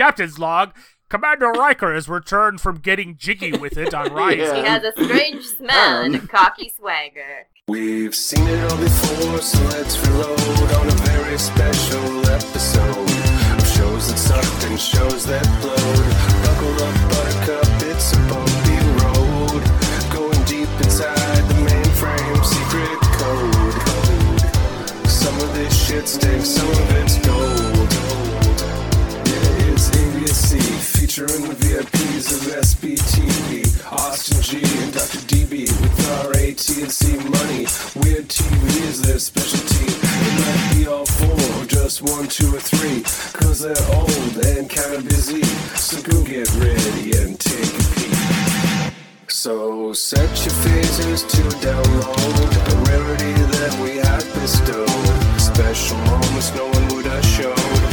Captain's log. Commander Riker has returned from getting jiggy with it on Risa. Yeah. He has a strange um, smell and a cocky swagger. We've seen it all before, so let's reload on a very special episode of shows that sucked and shows that blowed. Buckle up, buttercup, it's a bumpy road. Going deep inside the mainframe, secret code. Some of this shit stinks, some of it's gold. Featuring the VIPs of SBTV, Austin G and Dr. DB with our AT&C money. Weird TV is their specialty. It might be all four, or just one, two, or three, cause they're old and kinda busy. So go get ready and take a peek. So set your phasers to download a rarity that we have bestowed. Special moments no one would have showed.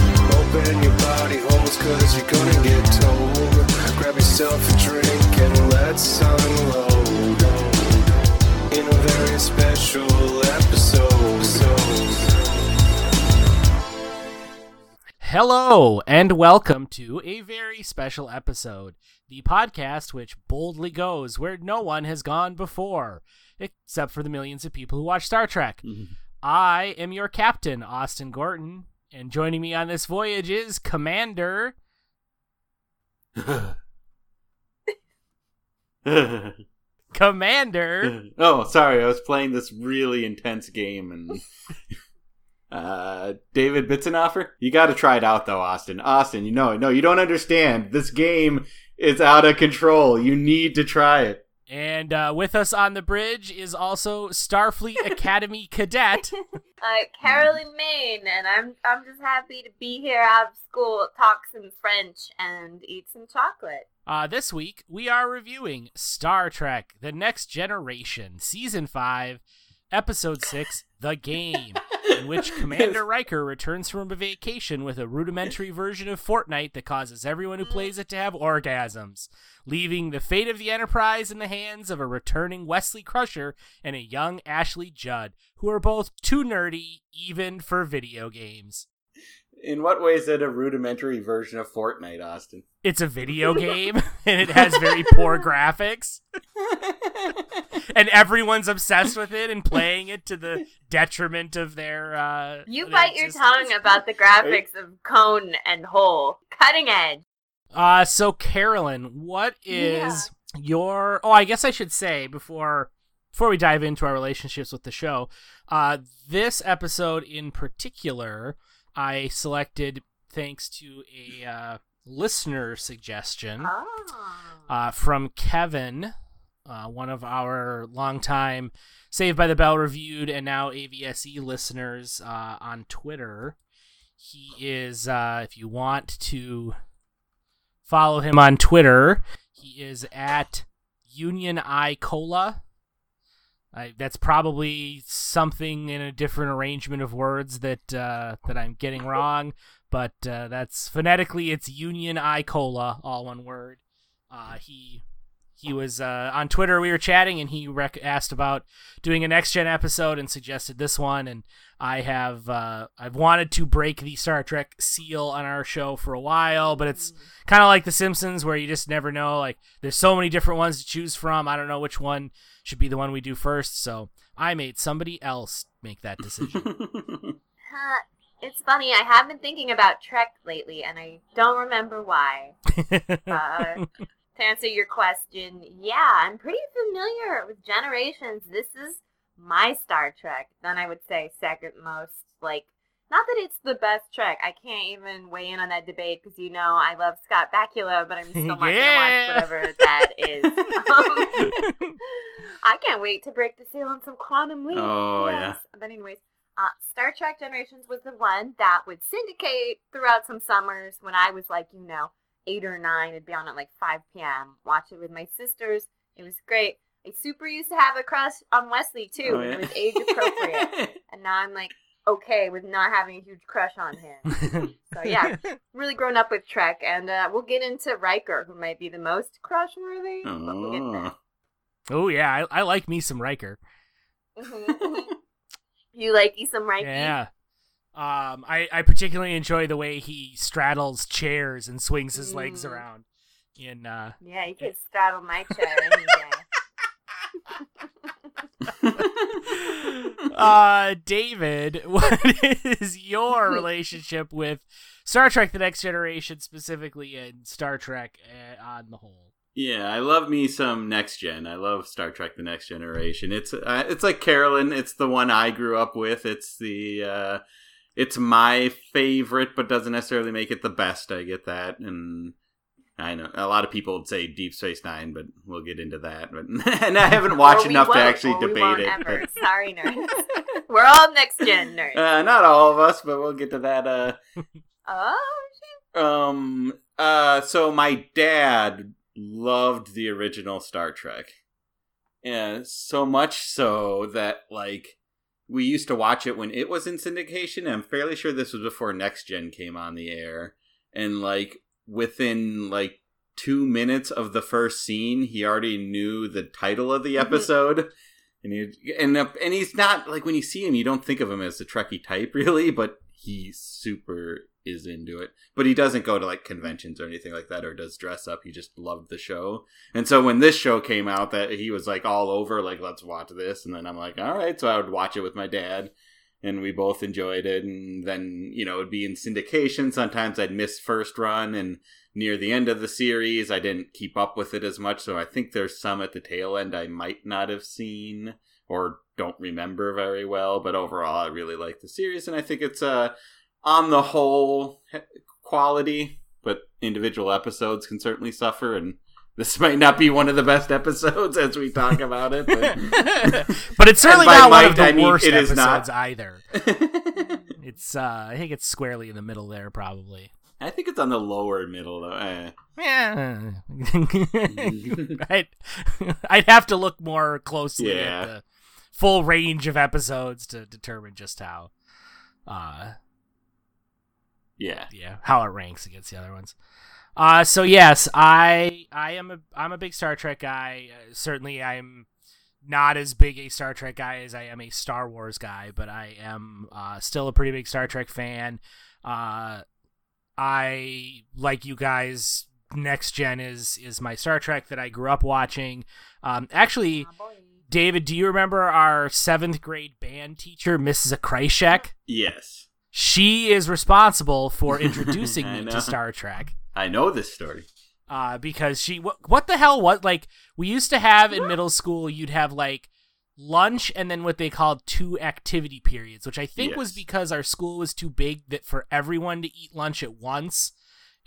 Open your body holes cause you're gonna get told. Grab yourself a drink and let's unload. In a very special episode. Hello, and welcome to a very special episode, the podcast which boldly goes where no one has gone before, except for the millions of people who watch Star Trek. Mm-hmm. I am your captain, Austin Gorton, and joining me on this voyage is Commander. Commander. oh, sorry. I was playing this really intense game and. Uh, David Bitzenhofer, you got to try it out though, Austin. Austin, you know, no, you don't understand. This game is out of control. You need to try it. And uh, with us on the bridge is also Starfleet Academy cadet. Uh, Carolyn Maine, and I'm I'm just happy to be here out of school, talk some French, and eat some chocolate. Uh, this week, we are reviewing Star Trek The Next Generation, Season 5, Episode 6, The Game, in which Commander Riker returns from a vacation with a rudimentary version of Fortnite that causes everyone who mm. plays it to have orgasms, leaving the fate of the Enterprise in the hands of a returning Wesley Crusher and a young Ashley Judd, who are both too nerdy even for video games. In what way is it a rudimentary version of Fortnite, Austin? It's a video game and it has very poor graphics. and everyone's obsessed with it and playing it to the detriment of their uh You their bite your tongue about the graphics of Cone and Hole. Cutting edge. Uh so Carolyn, what is your Oh, I guess I should say before before we dive into our relationships with the show, uh this episode in particular I selected thanks to a uh listener suggestion. Oh. uh, from Kevin, uh, one of our longtime Saved by the Bell reviewed and now AVSE listeners uh, on Twitter. He is, uh, if you want to follow him on Twitter, he is at Union I Cola. I, that's probably something in a different arrangement of words that uh, that I'm getting wrong, but uh, that's phonetically it's Union I Cola, all one word. Uh, he he was uh, on Twitter. We were chatting, and he rec- asked about doing a next gen episode and suggested this one. And I have uh, I've wanted to break the Star Trek seal on our show for a while, but it's kind of like The Simpsons, where you just never know. Like there's so many different ones to choose from. I don't know which one should be the one we do first. So I made somebody else make that decision. Huh, It's funny, I have been thinking about Trek lately, and I don't remember why. To answer your question, yeah, I'm pretty familiar with Generations. This is my Star Trek. Then I would say second most. Like, not that it's the best Trek. I can't even weigh in on that debate because you know I love Scott Bakula, but I'm still not Yeah. gonna watch whatever that is. Um, I can't wait to break the seal on some quantum leap. Oh, yeah. But anyways, uh, Star Trek Generations was the one that would syndicate throughout some summers when I was like, you know, eight or nine. It'd be on at like 5 p.m. Watch it with my sisters. It was great. I super used to have a crush on Wesley too, Oh, yeah. it was age appropriate. and now I'm like okay with not having a huge crush on him. So yeah, really grown up with Trek, and uh, we'll get into Riker, who might be the most crush worthy. But we'll. Oh. oh yeah, I, I like me some Riker. Mhm. you like me some Riker? Yeah. Um, I, I particularly enjoy the way he straddles chairs and swings his legs Mm. around. In uh, Yeah, you could straddle my chair any day. uh, David, what is your relationship with Star Trek: The Next Generation, specifically, and Star Trek uh, on the whole? Yeah, I love me some Next Gen. I love Star Trek: The Next Generation. It's uh, it's like Carolyn. It's the one I grew up with. It's the uh, it's my favorite, but doesn't necessarily make it the best. I get that, and I know a lot of people would say Deep Space Nine, but we'll get into that. But and I haven't watched enough to actually debate it. But- Sorry, nerds. We're all next gen nerds. uh, not all of us, but we'll get to that. Uh, oh, Um. Uh. So my dad loved the original Star Trek, yeah. So much so that like we used to watch it when it was in syndication. And I'm fairly sure this was before Next Gen came on the air, and like within like two minutes of the first scene, he already knew the title of the Mhm. episode. And he and uh, and he's not like when you see him, you don't think of him as the Trekkie type really, but he's super is into it. But he doesn't go to like conventions or anything like that, or does dress up. He just loved the show, and so when this show came out, that he was like all over, like let's watch this, and then I'm like, all right, so I would watch it with my dad, and we both enjoyed it, and then you know it'd be in syndication. Sometimes I'd miss first run, and near the end of the series, I didn't keep up with it as much, so I think there's some at the tail end I might not have seen or don't remember very well. But overall, I really like the series, and I think it's uh, on the whole quality, but individual episodes can certainly suffer, and this might not be one of the best episodes as we talk about it. But, but it's certainly not one of the I mean worst episodes not. either. It's uh, I think it's squarely in the middle there, probably. I think it's on the lower middle though. Eh. Yeah, I'd, I'd have to look more closely Yeah. at the full range of episodes to determine just how, uh, Yeah. yeah, how it ranks against the other ones. Uh, so yes, I I am a I'm a big Star Trek guy. Uh, certainly, I'm not as big a Star Trek guy as I am a Star Wars guy, but I am uh, still a pretty big Star Trek fan. Uh, I like you guys. Next Gen is is my Star Trek that I grew up watching. Um, actually, Aw. David, do you remember our seventh grade band teacher, Mrs. Akryshek? Yes. She is responsible for introducing me know. to Star Trek. I know this story. Uh, because she, what, what the hell? was like we used to have in middle school? You'd have like lunch and then what they called two activity periods, which I think was because our school was too big that for everyone to eat lunch at once,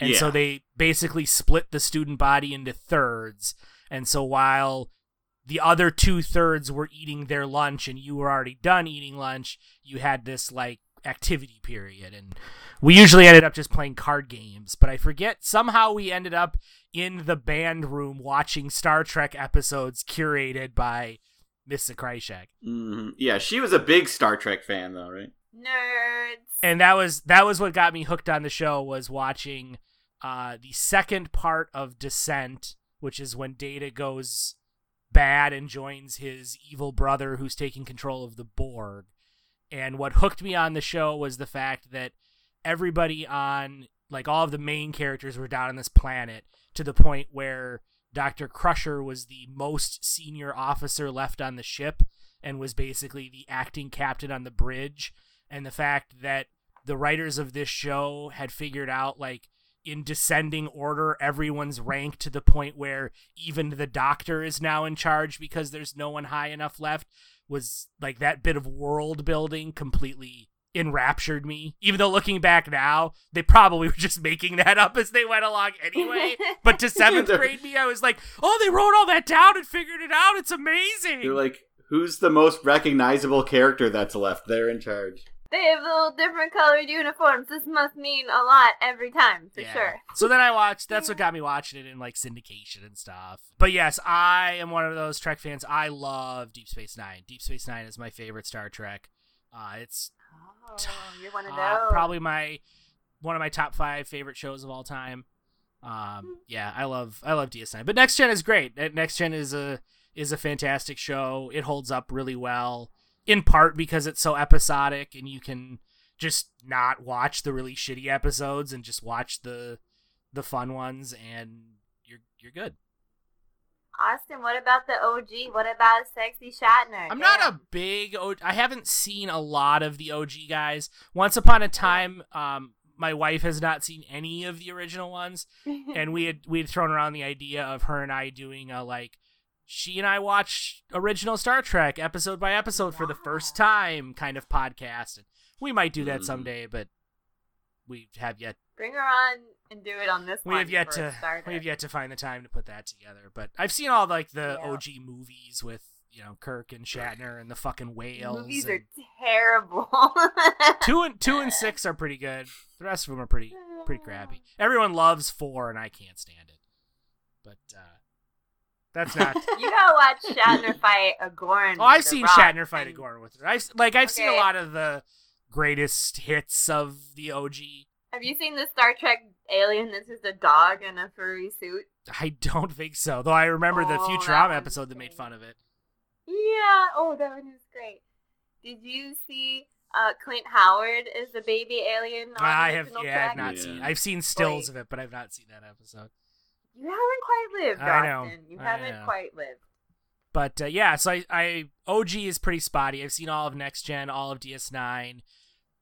and so they basically split the student body into thirds. And so while the other two thirds were eating their lunch and you were already done eating lunch, you had this like activity period and we usually ended up just playing card games, but I forget somehow we ended up in the band room watching Star Trek episodes curated by Miss Kryshak. hmm Yeah, she was a big Star Trek fan, though, right? Nerds. And that was that was what got me hooked on the show was watching uh the second part of Descent, which is when Data goes bad and joins his evil brother who's taking control of the Borg. And what hooked me on the show was the fact that everybody on like all of the main characters were down on this planet to the point where Dr. Crusher was the most senior officer left on the ship and was basically the acting captain on the bridge and the fact that the writers of this show had figured out like in descending order everyone's ranked to the point where even the doctor is now in charge because there's no one high enough left was like that bit of world building completely enraptured me even though looking back now they probably were just making that up as they went along anyway but to seventh grade me i was like oh they wrote all that down and figured it out it's amazing They're like, who's the most recognizable character that's left? They're in charge. They have little different colored uniforms. This must mean a lot every time, for Yeah. sure. So then I watched. That's what got me watching it in like syndication and stuff. But yes, I am one of those Trek fans. I love Deep Space Nine. Deep Space Nine is my favorite Star Trek. Uh, it's Oh, you're one of uh, those. probably my one of my top five favorite shows of all time. Um, yeah, I love I love DS9. But Next Gen is great. Next Gen is a is a fantastic show. It holds up really well, in part because it's so episodic and you can just not watch the really shitty episodes and just watch the the fun ones and you're you're good. Austin, what about the OG? What about Sexy Shatner? I'm not a big OG. I haven't seen a lot of the OG guys. Once upon a time um my wife has not seen any of the original ones and we had we had thrown around the idea of her and I doing a like she and I watch original Star Trek episode by episode for the first time kind of podcast. And we might do that Mhm. someday, but we have yet Bring her on and do it on this we have yet to we have yet to find the time to put that together. But I've seen all like the Yeah. OG movies with you know Kirk and Shatner and the fucking whales. Movies and- are terrible. two and two and six are pretty good. The rest of them are pretty pretty crappy. Everyone loves four, and I can't stand it. But uh, that's not. You gotta watch Shatner fight a Gorn. oh, I've seen Rock, Shatner fight a and Gorn with her. I like I've seen a lot of the greatest hits of the OG. Have you seen the Star Trek alien that's just a dog in a furry suit? I don't think so, though. I remember the Oh, that Futurama one's episode that made fun of it. Yeah. Oh, that one was great. Did you see uh, Clint Howard as the baby alien? On I have, yeah, Trek? I've not Yeah. seen. I've seen stills Wait. of it, but I've not seen that episode. You haven't quite lived, I know, Austin. You I haven't know. quite lived. But uh, yeah, so I, I OG is pretty spotty. I've seen all of Next Gen, all of DS9,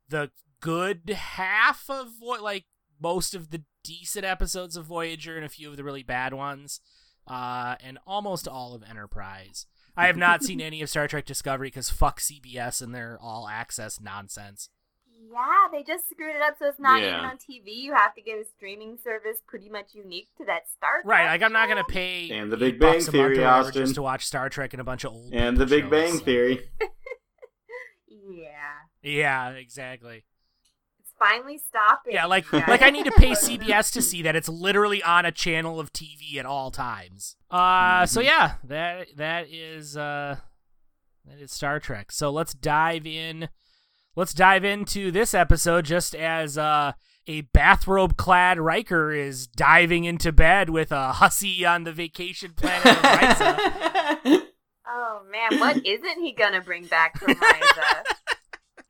the good half of what like most of the decent episodes of Voyager and a few of the really bad ones, uh, and almost all of Enterprise. I have not seen any of Star Trek Discovery because fuck CBS and their all access nonsense. Yeah, they just screwed it up so it's not Yeah. even on TV. You have to get a streaming service pretty much unique to that Star Trek. Right, like I'm not gonna pay And the Big Bang bucks a month or Theory, Austin. just to watch Star Trek and a bunch of old And the people Big Bang so- Theory. Yeah, Yeah, exactly. it's finally stopping. Yeah, like you guys. like I need to pay CBS to see that it's literally on a channel of TV at all times. Uh so Mhm. yeah, that that is uh that is Star Trek. So let's dive in let's dive into this episode just as uh a bathrobe clad Riker is diving into bed with a hussy on the vacation planet of Risa. Oh man, what isn't he gonna bring back from Liza?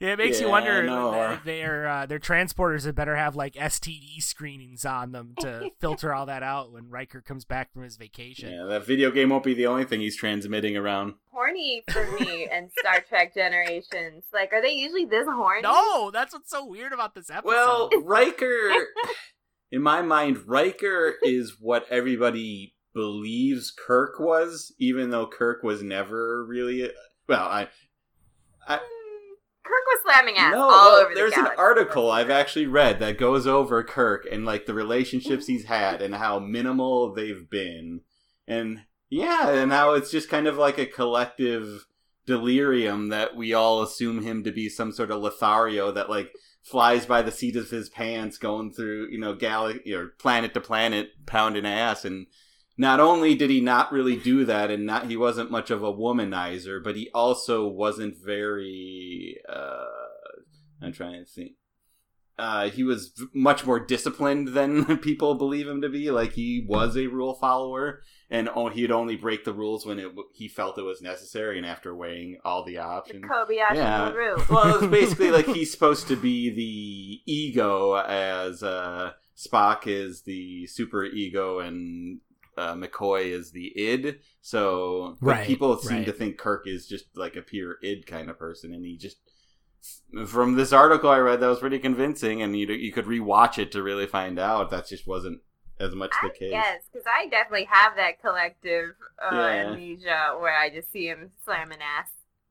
Yeah, it makes you wonder no. their uh, their transporters had better have like STD screenings on them to filter all that out when Riker comes back from his vacation. Yeah, that video game won't be the only thing he's transmitting around. horny for me and Star Trek Generations. Like, are they usually this horny? No, that's what's so weird about this episode. Well, Riker, in my mind, Riker is what everybody believes Kirk was, even though Kirk was never really. Well, I. Hmm, Kirk was slamming ass no, all well, over the there's an article I've actually read that goes over Kirk and like the relationships he's had and how minimal they've been, and yeah, and how it's just kind of like a collective delirium that we all assume him to be some sort of Lothario that like flies by the seat of his pants, going through you know galaxy or planet to planet, pounding ass and. Not only did he not really do that, and not he wasn't much of a womanizer, but he also wasn't very. Uh, I'm trying to think. Uh, he was v- much more disciplined than people believe him to be. Like he was a rule follower, and oh, he'd only break the rules when it w- he felt it was necessary, and after weighing all the options. Kobayashi Yeah. Maru. well, it's basically like he's supposed to be the ego, as uh, Spock is the super ego, and uh, McCoy is the id. So Right, people seem right. to think Kirk is just like a pure id kind of person, and he just. From this article I read, that was pretty convincing, and you you could rewatch it to really find out that just wasn't as much the I case. guess, because I definitely have that collective uh, Yeah. amnesia where I just see him slamming ass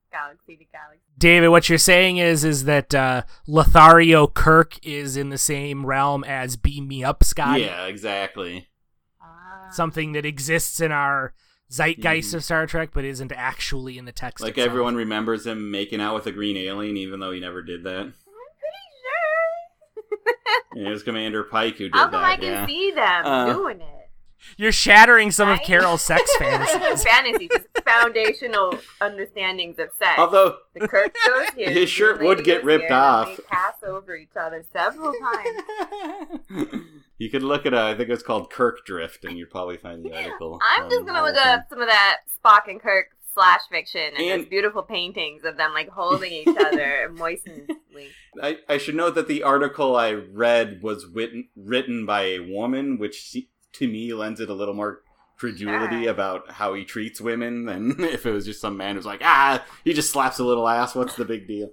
galaxy to galaxy. David, what you're saying is is that uh, Lothario Kirk is in the same realm as Beam Me Up Scotty, Yeah, exactly. Something that exists in our zeitgeist Mhm. of Star Trek, but isn't actually in the text. Like itself. everyone remembers him making out with a green alien, even though he never did that. I'm pretty sure. It was Commander Pike who did How come that. I can yeah. see them Uh, doing it? You're shattering some of Carol's sex fantasies. Fantasy, just foundational understandings of sex. Although the Kirk goes here, His shirt would get ripped off. They pass over each other several times. You could look at a, I think it's called Kirk Drift, and you'd probably find the article. I'm on just gonna look whole up some of that Spock and Kirk slash fiction and, And- those beautiful paintings of them like holding each other moistly. I, I should note that the article I read was written written by a woman, which to me lends it a little more credulity Sure. about how he treats women than if it was just some man who's like, ah, he just slaps a little ass. What's the big deal?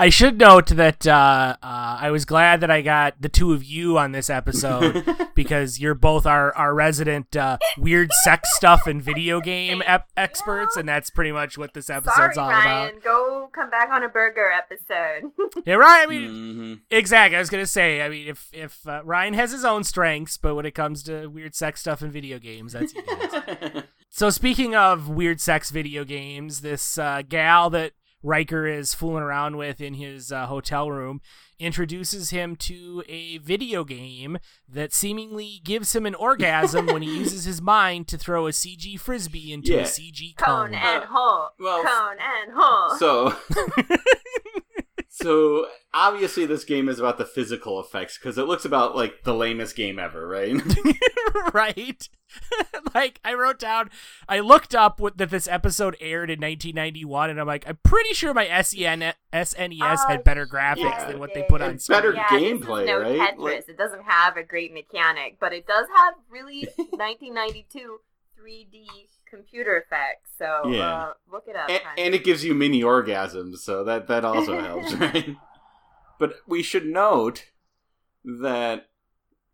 I should note that uh, uh, I was glad that I got the two of you on this episode because you're both our, our resident uh, weird sex stuff and video game ep- experts, and that's pretty much what this episode's Sorry, all Ryan. about. Go come back on a burger episode. Yeah, right. I mean, Mhm. exactly. I was gonna say. I mean, if if uh, Ryan has his own strengths, but when it comes to weird sex stuff and video games, that's you guys. So speaking of weird sex video games, this uh, gal that Riker is fooling around with in his uh, hotel room introduces him to a video game that seemingly gives him an orgasm when he uses his mind to throw a CG frisbee into Yeah. a CG Cone cone. and hole. well, Cone and hole. So, so obviously this game is about the physical effects because it looks about like the lamest game ever, right? right? like I wrote down, I looked up what, that this episode aired in 1991, and I'm like, I'm pretty sure my E SEN, SNES Oh, had better graphics yeah, than it what they did. put on It's screen. better yeah, gameplay, no right? Tetris. Like- it doesn't have a great mechanic, but it does have really 1992 3D computer effects. So Yeah. uh, look it up. and, and it gives you mini orgasms, so that that also helps, right? But we should note that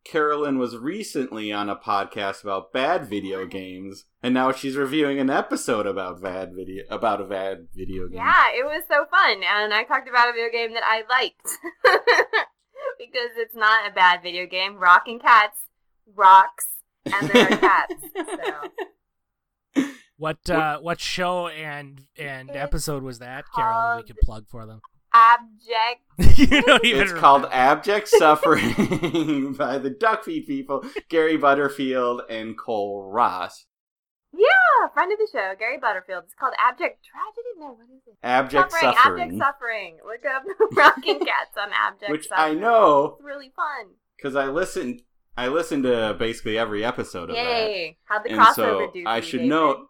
Carolyn was recently on a podcast about bad video games, and now she's reviewing an episode about bad video about a bad video game. Yeah, it was so fun, and I talked about a video game that I liked because it's not a bad video game. Rocking cats rocks, and there are cats. So What uh, what show and and It's episode was that, Carolyn? We called- could plug for them. Abject. you don't even. It's remember. called Abject Suffering by the Duckfeed people, Gary Butterfield and Cole Ross. Yeah, friend of the show, Gary Butterfield. It's called Abject Tragedy. No, what is it? Abject Suffering. Suffering, Abject Suffering. Look up Rocking Cats on Abject Suffering. which Suffering. I know It's really fun. because I listened. I listened to basically every episode of that. Yay! How'd the crossover so do? I should David? note,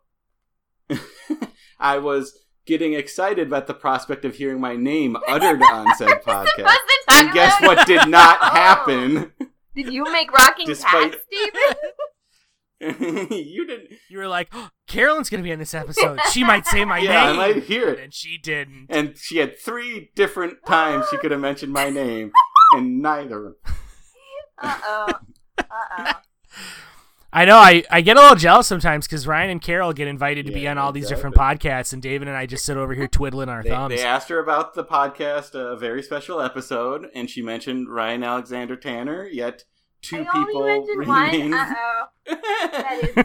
I was getting excited about the prospect of hearing my name uttered on said podcast. And guess about- what did not Oh. happen? Did you make Rocking Despite- Cats, David? you didn't. You were like, oh, Carolyn's gonna be in this episode. She might say my Yeah, I name. might hear it. And she didn't. And she had three different times she could have mentioned my name, and neither. Uh oh. Uh oh. I know. I, I get a little jealous sometimes because Ryan and Carol get invited to be on all these different podcasts, and David and I just sit over here twiddling our They, thumbs. they asked her about the podcast, a very special episode, and she mentioned Ryan Alexander Tanner. Yet two I people remain. Uh oh. That is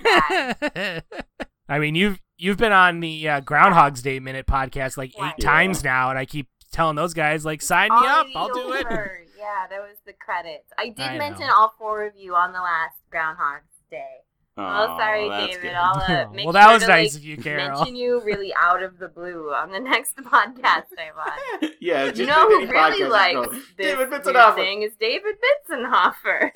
bad. I mean, you've you've been on the uh, Groundhog's Day minute podcast like eight Right. times now, and I keep telling those guys like, sign me up, I'll do it. over. Yeah, that was the credits. I did I mention know. all four of you on the last Groundhog's Day. Oh, sorry, David. good. I'll uh, make well, that sure was to, nice like, of you, Carol. mention you really out of the blue on the next podcast I'm on. yeah, just You know who really likes go, this David weird Bitzenhofer. thing is David Bitzenhofer.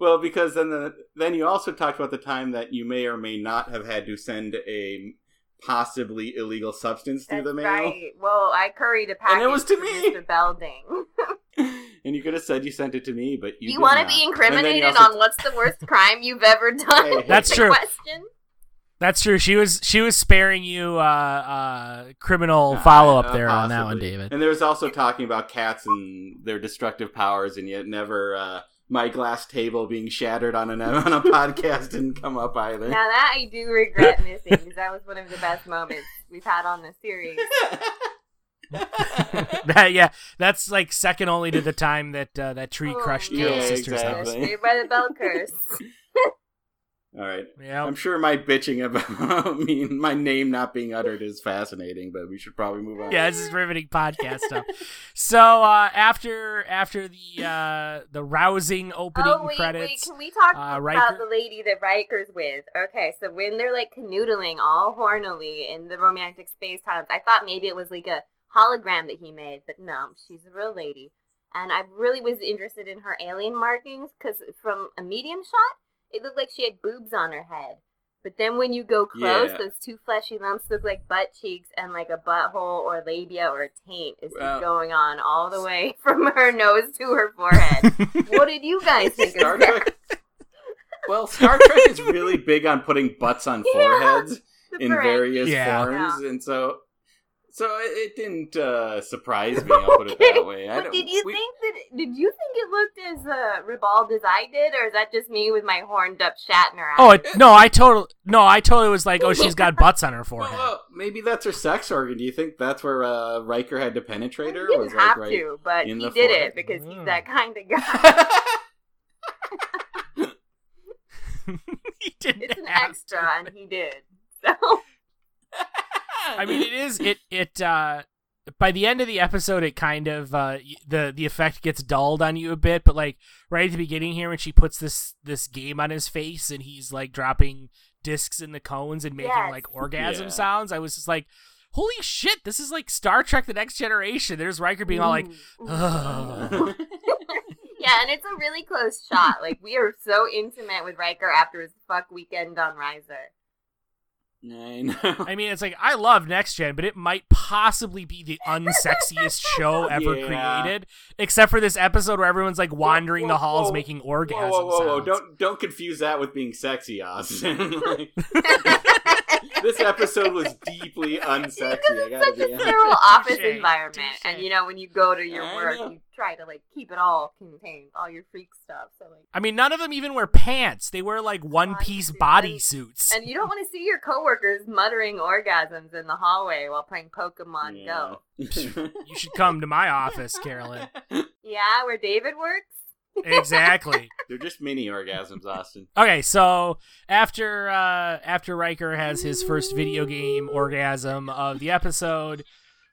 well, because then the, then you also talked about the time that you may or may not have had to send a possibly illegal substance through That's the mail, right. Well, I curried a package And it was to me. Mr. Belding. And you could have said you sent it to me, but you You, want to be And then you incriminated also- on what's the worst crime you've ever done? Hey, hey. That's true. Question. That's true. She was she was sparing you uh, uh, criminal Uh, follow up uh, there on that one. David. And there was also talking about cats and their destructive powers, and yet never uh, my glass table being shattered on an on a podcast didn't come up either. Now that I do regret missing because that was one of the best moments we've had on the series. that, yeah, that's like second only to the time that uh, that tree Oh, crushed man. Carol's Yeah, sister's exactly. house. Saved by the bell curse. All right. Yeah, I'm sure my bitching about me my name not being uttered is fascinating, but we should probably move on. yeah, this is riveting podcast stuff. So uh, after after the uh, the rousing opening oh wait, wait, can we talk uh, about the lady that Riker's with? Okay, so when they're like canoodling all hornily in the romantic space times, I thought maybe it was like a hologram that he made, but no, she's a real lady. And I really was interested in her alien markings because from a medium shot, it looked like she had boobs on her head. But then when you go close, Yeah. those two fleshy lumps look like butt cheeks, and like a butthole or labia or a taint is Well- going on all the way from her nose to her forehead. what did you guys think Star of that? Trek. Well, Star Trek is really big on putting butts on Yeah. foreheads The in various Yeah. forms, and so so it, it didn't uh, surprise me. I'll put it that way. I But don't- did you we- think that? Did you think it looked as uh, ribald as I did, or is that just me with my horned up Shatner eyes? Oh it, no, I totally no, I totally was like, oh, she's got butts on her Well, forehead. well, maybe that's her sex organ. Do you think that's where uh, Riker had to penetrate her? he didn't was like have right- to, but he did forehead? it because he's Mm. that kind of guy. he didn't It's an have extra, to. and he did. So I mean, it is it it uh by the end of the episode, it kind of uh the the effect gets dulled on you a bit. But like right at the beginning here, when she puts this this game on his face and he's like dropping discs in the cones and making Yes. like orgasm Yeah. sounds, I was just like, holy shit, this is like Star Trek: The Next Generation. There's Riker being all like, Ooh, ooh. Ugh. yeah, and it's a really close shot. Like we are so intimate with Riker after his fuck weekend on Risa. I know. I mean, it's like I love Next Gen, but it might possibly be the unsexiest show ever Yeah. created, except for this episode where everyone's like wandering whoa, the halls whoa. making Whoa, orgasm whoa, whoa, whoa! Don't don't confuse that with being sexy, Austin. Like, this episode was deeply unsexy. I gotta Such be a honest. sterile office Touche, environment, touche. and you know when you go to your I work, know. you try to like keep it all contained, all your freak stuff. So like, I mean, none of them even wear pants. They wear like one piece body suits, and you don't want to see your coworkers muttering orgasms in the hallway while playing Pokemon Go. You should come to my office, Carolyn. Yeah, where David works. Exactly. They're just mini orgasms, Austin. Okay, so after uh after Riker has his first video game orgasm of the episode,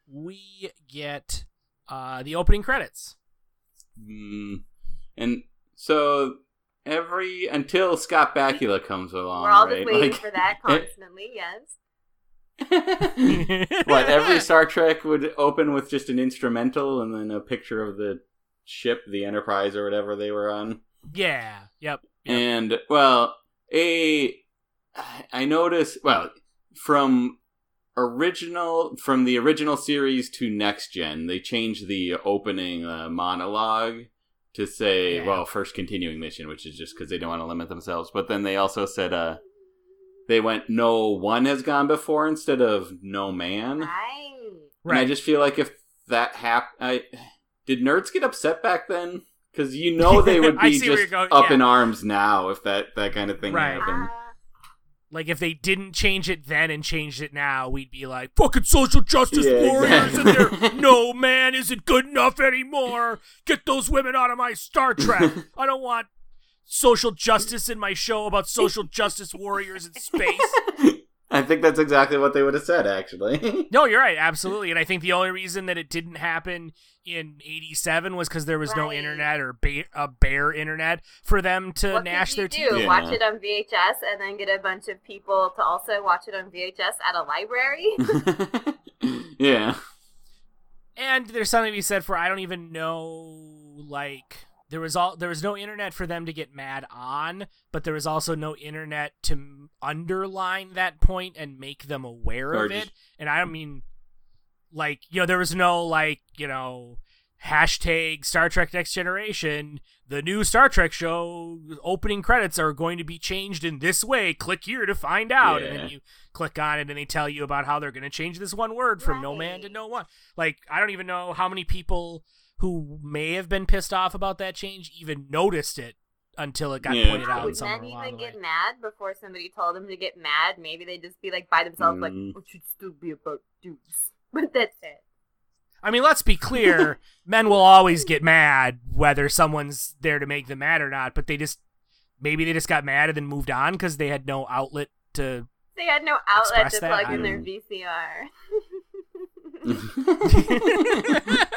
we get uh the opening credits. Mm. And so every until Scott Bakula comes along, We're all right? just waiting Like- for that constantly. Yes. what every Star Trek would open with just an instrumental and then a picture of the ship, the Enterprise or whatever they were on. Yeah. Yep. Yep. And well, a I noticed well from original from the original series to next gen, they changed the opening uh, monologue to say, Yeah. well, first continuing mission, which is just because they don't want to limit themselves. But then they also said, uh, they went, no one has gone before instead of no man. Right. And I just feel like if that happened, I did nerds get upset back then? Because you know they would be just up yeah. in arms now if that that kind of thing Right. happened. Ah, Like if they didn't change it then and changed it now, we'd be like, fucking social justice Yeah, warriors and they're no man isn't good enough anymore. Get those women out of my Star Trek. I don't want social justice in my show about social justice warriors in space. I think that's exactly what they would have said, actually. No, you're right, absolutely. And I think the only reason that it didn't happen in '87 was because there was no internet or ba- a bare internet for them to what gnash could their teeth. do? Yeah. Watch it on VHS and then get a bunch of people to also watch it on VHS at a library? yeah. And there's something to be said for I don't even know like there was all there was no internet for them to get mad on, but there was also no internet to underline that point and make them aware Or of just- it. And I don't mean like you know there was no like you know hashtag Star Trek Next Generation. The new Star Trek show opening credits are going to be changed in this way. Click here to find out, and then you click on it, and they tell you about how they're going to change this one word from no man to no one. Like I don't even know how many people who may have been pissed off about that change even noticed it until it got Yeah. pointed out Would somewhere men even the way. get mad before somebody told them to get mad? Maybe they just be like by themselves, like, Mm. it should still be about dudes. But that's it. I mean, let's be clear: men will always get mad whether someone's there to make them mad or not. But they just maybe they just got mad and then moved on because they had no outlet to. They had no outlet to plug I in their VCR.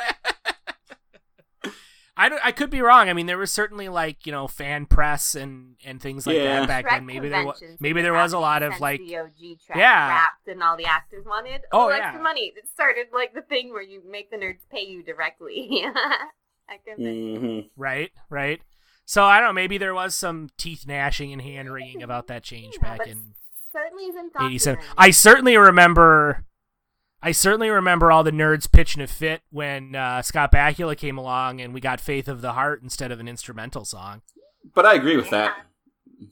I, don't- I could be wrong. I mean, there was certainly like you know fan press and and things like Yeah. that back Trek then. Maybe there was maybe there was a lot of like the OG track Yeah. wrapped and all the actors wanted. Oh, Oh, yeah. extra money. It started like the thing where you make the nerds pay you directly. At conventions. Mhm. right right. So I don't know. Maybe there was some teeth gnashing and hand wringing about that change Yeah, back in certainly isn't 87. I certainly remember. I certainly remember all the nerds pitching a fit when uh, Scott Bakula came along and we got "Faith of the Heart" instead of an instrumental song. But I agree with that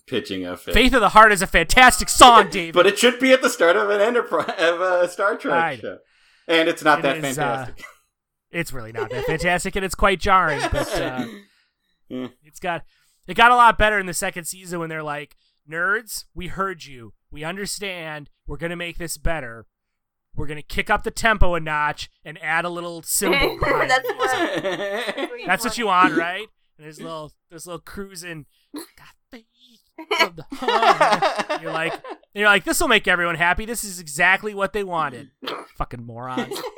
pitching a fit. "Faith of the Heart" is a fantastic song, David. But it should be at the start of an enterprise of a Star Trek know. show, and it's not It that is, uh, fantastic. it's really not that fantastic, and it's quite jarring. But uh, Yeah. it's got it got a lot better in the second season when they're like, "Nerds, we heard you. We understand. We're gonna make this better. We're gonna kick up the tempo a notch and add a little cymbal." That's what- That's what you want, right? And there's little there's little cruising. Got faith of the heart. You're like you're like this will make everyone happy. This is exactly what they wanted. Fucking morons.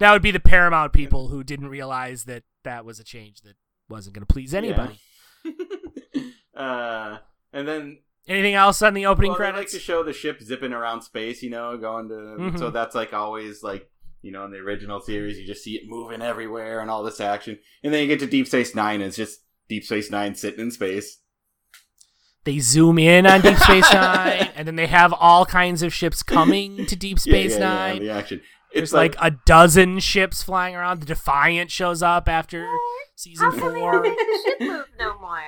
That would be the Paramount people who didn't realize that that was a change that wasn't going to please anybody. uh, and then Anything else on the opening well, they like to show the ship zipping around space, you know, going to. Mhm. So that's like always like you know in the original series, you just see it moving everywhere and all this action, and then you get to Deep Space Nine, and it's just Deep Space Nine sitting in space. they zoom in on Deep Space Nine, and then they have all kinds of ships coming to Deep Space yeah, yeah, Nine. the action. There's It's like, like, a dozen ships flying around. The Defiant shows up after season four. the ship move no more?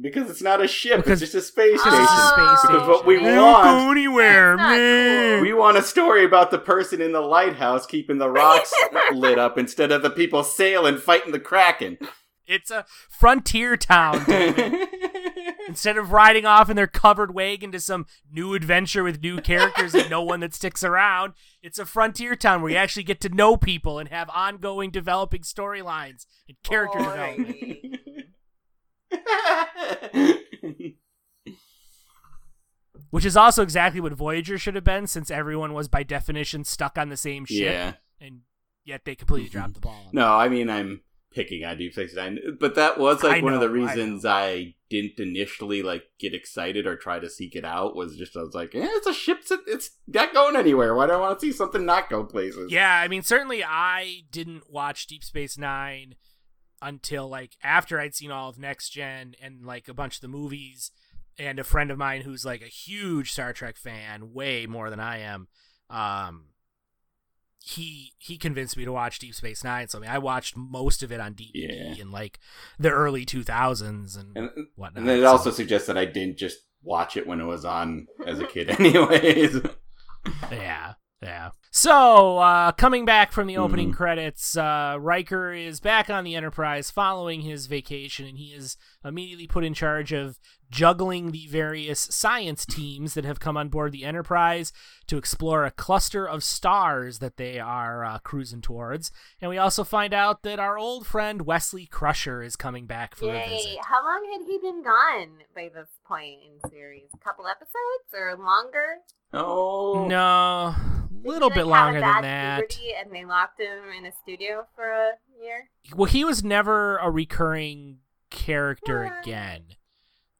Because it's not a ship; Because- it's just a space It's station. just a space Because station. what we They want- don't go anywhere. Man. cool. We want a story about the person in the lighthouse keeping the rocks lit up instead of the people sailing fighting the kraken. It's a frontier town. David. Instead of riding off in their covered wagon to some new adventure with new characters and no one that sticks around, it's a frontier town where you actually get to know people and have ongoing developing storylines and character development. Which is also exactly what Voyager should have been, since everyone was by definition stuck on the same ship, yeah. and yet they completely dropped the ball. on it. No, I mean I'm picking on Deep Space Nine, but that was like I one of the know, I reasons I, didn't initially like get excited or try to seek it out. Was just I was like, eh, it's a ship. It's, it's not going anywhere. Why do I want to see something not go places? Yeah, I mean, certainly I didn't watch Deep Space Nine until like after I'd seen all of Next Gen and like a bunch of the movies. And a friend of mine who's like a huge Star Trek fan, way more than I am, um, he he convinced me to watch Deep Space Nine. So I mean, I watched most of it on DVD Yeah. in like the early two thousands and, and, whatnot. and it so- also suggests that I didn't just watch it when it was on as a kid, anyways. Yeah, yeah. So, uh, coming back from the opening Mhm. credits, uh, Riker is back on the Enterprise following his vacation, and he is immediately put in charge of juggling the various science teams that have come on board the Enterprise to explore a cluster of stars that they are uh, cruising towards. And we also find out that our old friend Wesley Crusher is coming back for a visit. How long had he been gone by this point in the series? A couple episodes or longer? oh No, a Did he, little like, bit have a longer than that. And they locked him in a studio for a year. well he was never a recurring character What? again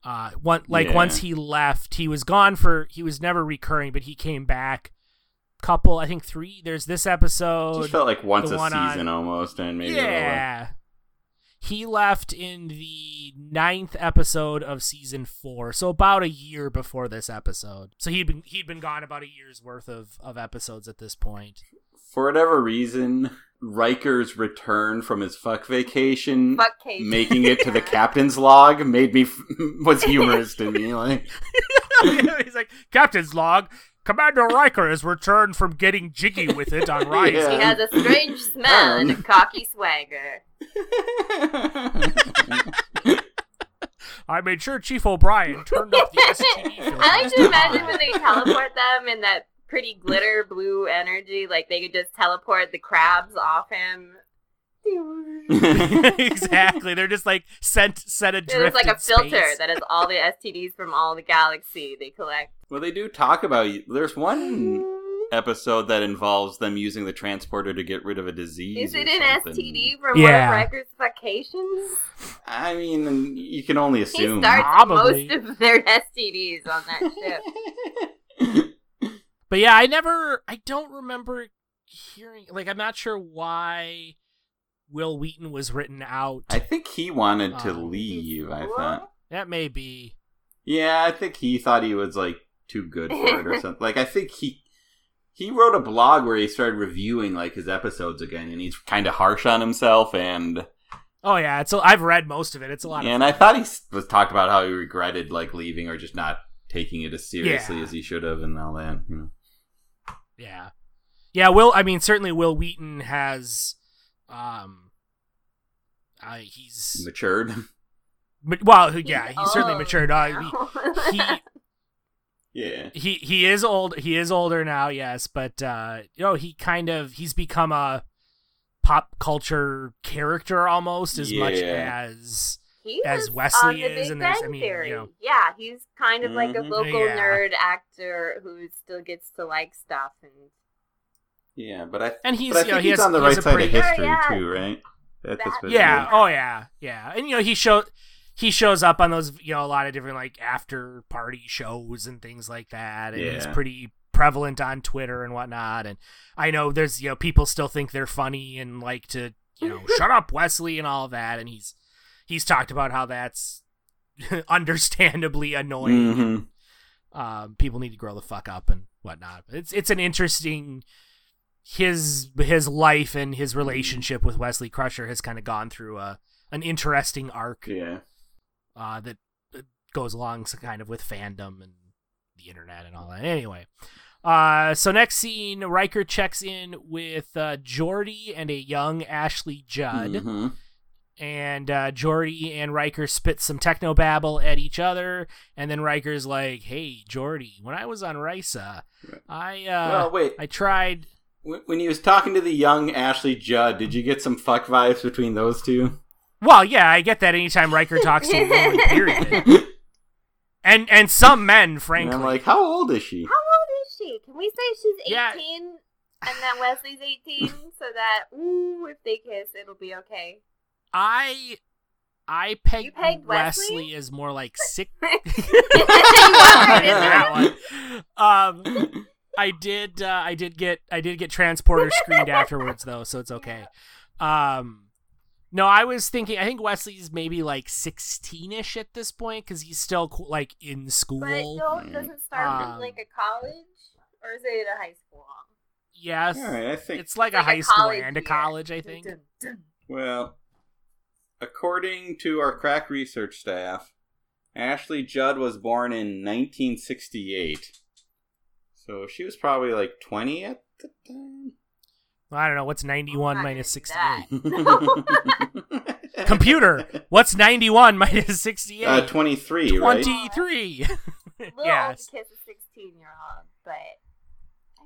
uh one like Yeah. once he left he was gone for he was never recurring but he came back. Couple i think three there's this episode. Just felt like once a one on- season almost, and maybe a little less. yeah. He left in the ninth episode of season four so about a year before this episode. So he'd been he'd been gone about a year's worth of of episodes at this point. For whatever reason, Riker's return from his fuck vacation, Fuck Kate. making it to the captain's log, made me was humorous to me. Like, He's like, Captain's log. Commander Riker has returned from getting jiggy with it on Risa. Yeah. He has a strange smell and a um. cocky swagger. I made sure Chief O'Brien turned up the STD. I like to imagine when they teleport them in that pretty glitter blue energy, like they could just teleport the crabs off him. exactly. They're just like sent set adrift. There's like a filter space. that has all the STDs from all the galaxy they collect. well, they do talk about. There's one episode that involves them using the transporter to get rid of a disease. Is it an something. STD from Yeah. one of Riker's vacations? I mean, you can only He assume. starts Probably. most of their STDs on that ship. But yeah, I never. I don't remember hearing. Like, I'm not sure why Wil Wheaton was written out. I think he wanted to Um, leave. I thought. that may be. Yeah, I think he thought he was like too good for it or something. Like I think he he wrote a blog where he started reviewing like his episodes again, and he's kind of harsh on himself. And Oh yeah, it's. A, I've read most of it. It's a lot. and of I thought he was talked about how he regretted like leaving or just not taking it as seriously Yeah. as he should have, and all that. You know. Yeah, yeah. Will I mean certainly Wil Wheaton has, um, uh, he's Matured. ma- well, yeah, he's certainly matured. Uh, now. he, yeah. he he is old. He is older now, yes, but uh, you know he kind of he's become a pop culture character almost as much Yeah. as He as was Wesley on the is, Big and there's- I Bang mean, you know. Yeah, he's kind of like a Mhm. local Yeah. nerd actor who still gets to like stuff and Yeah, but I and he's but I you know he he's has, on the right side pretty, of history Yeah, yeah. too, right? That- Yeah. Oh yeah. Yeah. And you know he show he shows up on those you know a lot of different like after party shows and things like that, and he's pretty prevalent on Twitter and whatnot. And I know there's you know people still think they're funny and like to you know shut up Wesley and all of that, and he's he's talked about how that's understandably annoying. Mhm. Um, people need to grow the fuck up and whatnot. It's it's an interesting his his life and his relationship with Wesley Crusher has kind of gone through a an interesting arc Yeah. uh, that goes along kind of with fandom and the internet and all that. Anyway, uh, so next scene, Riker checks in with uh, Geordi and a young Ashley Judd Mhm. And uh, Geordi and Riker spit some techno babble at each other, and then Riker's like, "Hey, Geordi, when I was on Risa, I uh, well, wait. I tried." When when he was talking to the young Ashley Judd, did you get some fuck vibes between those two? Well, yeah, I get that anytime Riker talks to a woman, period, and and some men, And frankly. I'm like, how old is she? how old is she? Can we say she's Yeah. eighteen and then Wesley's eighteen so that ooh if they kiss it'll be okay. I I pegged, You pegged Wesley? Wesley? as more like six. You that one. Um, I did. Uh, I did get. I did get transporter screened afterwards, though, so it's okay. Um, no, I was thinking. I think Wesley's maybe like sixteen-ish at this point because he's still co- like in school. But it doesn't start Um, like a college or is it a high school? yes, All right, I think. it's like It's a high a school college and a year. college. I think. Dun, dun. Well, according to our crack research staff, Ashley Judd was born in 1968. So she was probably like 20 at the time. Well, I don't know what's ninety-one not minus sixty-eight. Computer, what's ninety-one minus sixty-eight? Uh, 23, right? Twenty-three. little old yes. kiss a 16 year old, but.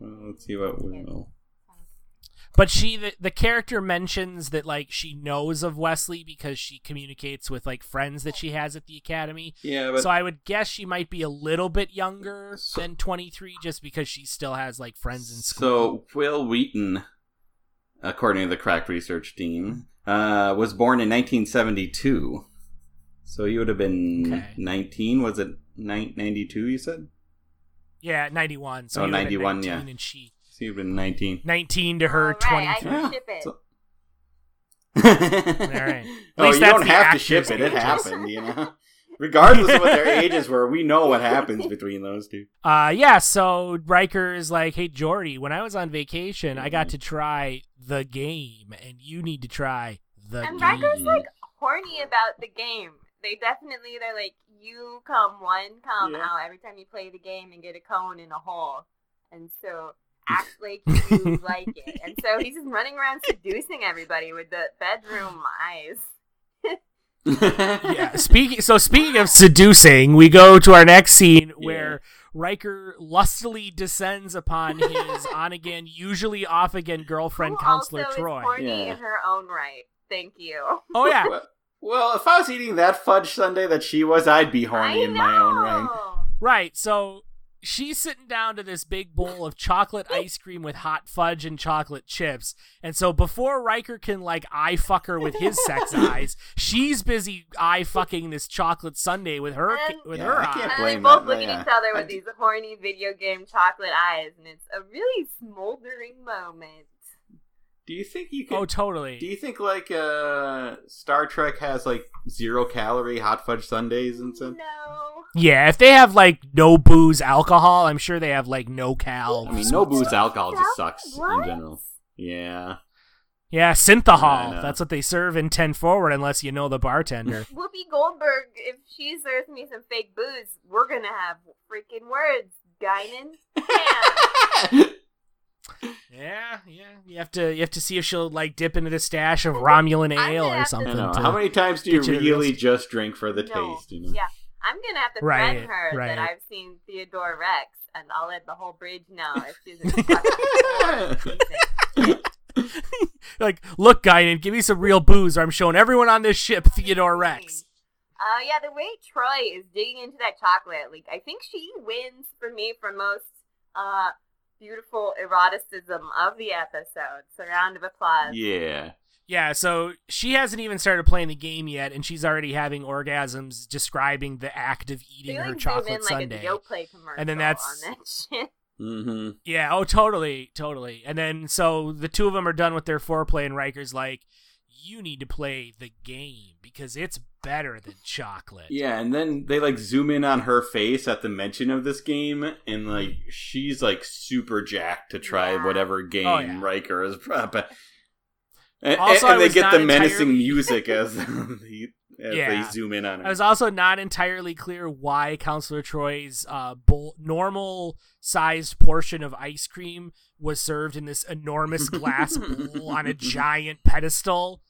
Well, let's see what we will. But she, the, the character mentions that like she knows of Wesley because she communicates with like friends that she has at the academy. Yeah, but so I would guess she might be a little bit younger So- than 23 just because she still has like friends in school. So Wil Wheaton, according to the crack research team, uh, was born in 1972. So he would have been Okay. 19. Was it 92? You said. yeah, 91. So Oh, he would've been 91, 19 yeah. and she So he'd been 19. 19 to her All right, I 23. can ship it. so- right. At Oh, you don't have to ship actors' it. It happened, you know. Regardless of what their ages were, we know what happens between those two. Uh, yeah, so Riker is like, hey, Geordi, when I was on vacation, I Mm-hmm. got to try the game, and you need to try the And game. And Riker's like horny about the game. They definitely they're like you come one come Yeah. out every time you play the game and get a cone in a hole, and so act like you like it. And so he's just running around seducing everybody with the bedroom eyes. yeah. Speaking so speaking of seducing, we go to our next scene where Riker lustily descends upon his on again, usually off again girlfriend, Who counselor also Troi. Is horny Yeah. in her own right. Thank you. Oh yeah. well, well, if I was eating that fudge sundae that she was, I'd be horny in my own right. Right. So she's sitting down to this big bowl of chocolate ice cream with hot fudge and chocolate chips. And so before Riker can like eye fuck her with his sex eyes, she's busy eye fucking this chocolate sundae with her And- with Yeah, her eyes. And they both look at yeah. each other with d- these horny video game chocolate eyes, and it's a really smoldering moment. Do you think you could? Oh, totally. do you think like uh, Star Trek has like zero calorie hot fudge sundaes and stuff? No. Yeah, if they have like no booze alcohol, I'm sure they have like no cal. I mean, no booze alcohol just What? sucks in general. Yeah. Yeah, I synthahol. know. That's what they serve in 10 forward unless you know the bartender. Whoopi Goldberg, if she serves me some fake booze, we're gonna have freaking words, Guinan. Yeah. yeah, yeah. You have to you have to see if she'll like dip into the stash of Romulan I'm ale or have to- I something. to- How many times do you get you really st- just drink for the No. taste? You know? Yeah. I'm gonna have to Right, threaten her right. that I've seen Theodore Rex, and I'll let the whole bridge know if she's a fucking whore. like, look, Guinan, give me some real booze, or I'm showing everyone on this ship Theodore Rex. Uh, yeah, the way Troi is digging into that chocolate, like I think she wins for me for most uh beautiful eroticism of the episode. So round of applause. Yeah. Yeah, so she hasn't even started playing the game yet, and she's already having orgasms describing the act of eating her chocolate in like sundae. a And then that's- on that shit. Mm-hmm. Yeah, oh, totally, totally. And then so the two of them are done with their foreplay, and Riker's like, "You need to play the game because it's better than chocolate." Yeah, and then they like zoom in on her face at the mention of this game, and like she's like super jacked to try Yeah. whatever game Oh, yeah. Riker is. But and, Also, and they get the menacing entirely- music as they, as Yeah. they zoom in on her. I was also not entirely clear why Counselor Troi's uh, bowl, normal sized portion of ice cream was served in this enormous glass bowl on a giant pedestal.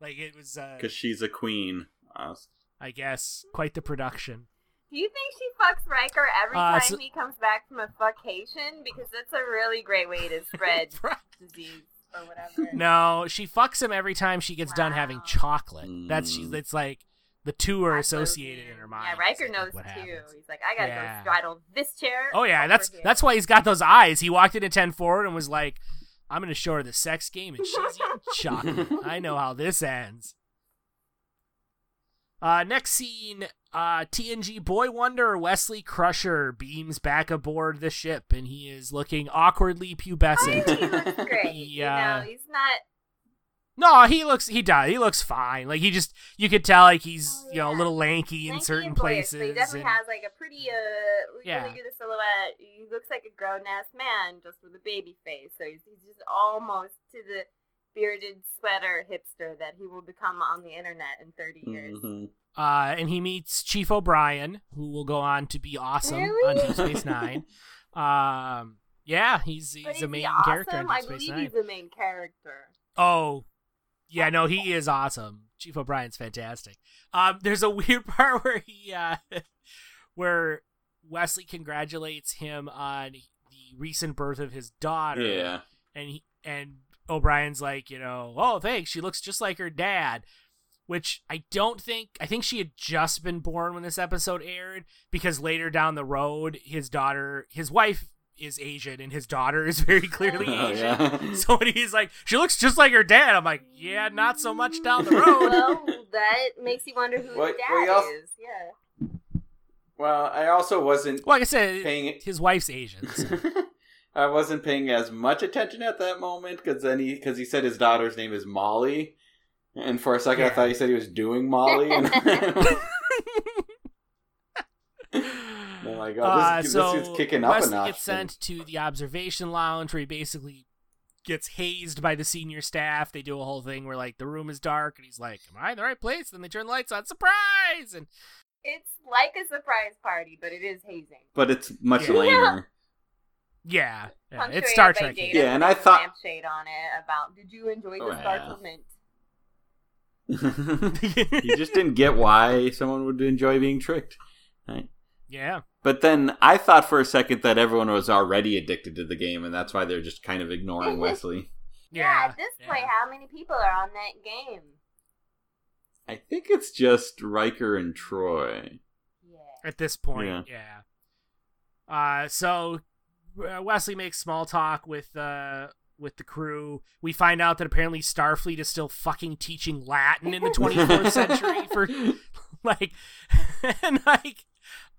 Like it was, uh, Because she's a queen. Uh, I guess, quite the production. Do you think she fucks Riker every Uh, time so- he comes back from a vacation? Because that's a really great way to spread disease or whatever. no, she fucks him every time she gets done having Wow. chocolate. That's she's. Mm. It's like the two are associated in her mind. Yeah, Riker like knows what too. happens. He's like, I gotta Yeah. go straddle this chair. Oh yeah, that's here. that's why he's got those eyes. He walked into ten forward and was like, "I'm gonna show her the sex game, and she's eating chocolate. I know how this ends." Uh, next scene, uh, TNG boy wonder Wesley Crusher beams back aboard the ship, and he is looking awkwardly I pubescent. think he looks great. He, you uh, know, he's not. No, he looks he does he looks fine. Like he just you could tell like he's Oh, you know a little lanky in certain and places. But he definitely and- has like a pretty uh. We Yeah. really do silhouette. He looks like a grown ass man just with a baby face. So he's, he's just almost to the bearded sweater hipster that he will become on the internet in 30 years. Mhm. Uh, and he meets Chief O'Brien, who will go on to be awesome Really? on Deep Space Nine. um, yeah, he's he's But a is he main awesome? character on I Space believe Nine. he's the main character. Oh, yeah, no, he is awesome. Chief O'Brien's fantastic. Um, there's a weird part where he, uh, where Wesley congratulates him on the recent birth of his daughter. Yeah. and he and O'Brien's like, you know, oh thanks, she looks just like her dad. Which I don't think I think she had just been born when this episode aired because later down the road his daughter his wife is Asian and his daughter is very clearly Oh, Asian. yeah. So when he's like, she looks just like her dad, I'm like, yeah, not so much down the road. well, that makes you wonder who Well, his dad you also- is. Yeah. Well, I also wasn't well, like I said, paying his wife's Asian. so- I wasn't paying as much attention at that moment because then he because he said his daughter's name is Molly, and for a second I thought he said he was doing Molly, and I'm like, oh, Uh, so this is kicking up Wesley a notch. gets sent to the observation lounge where he basically gets hazed by the senior staff. They do a whole thing where like the room is dark and he's like, "Am I in the right place?" Then they turn the lights on. Surprise! And It's like a surprise party, but it is hazing. but it's much Yeah. lamer. yeah, yeah, Punctuated it's Star by Trek. Jada Yeah, and I thought- lampshade on it about did you enjoy the Oh, yeah. startlement? he just didn't get why someone would enjoy being tricked. Right? yeah, But then I thought for a second that everyone was already addicted to the game, and that's why they're just kind of ignoring Wesley. yeah. at this yeah. point, how many people are on that game? I think it's just Riker and Troi. Yeah. at this point. Yeah. Uh, so uh, Wesley makes small talk with uh with the crew. We find out that apparently Starfleet is still fucking teaching Latin in the 24th century for like and like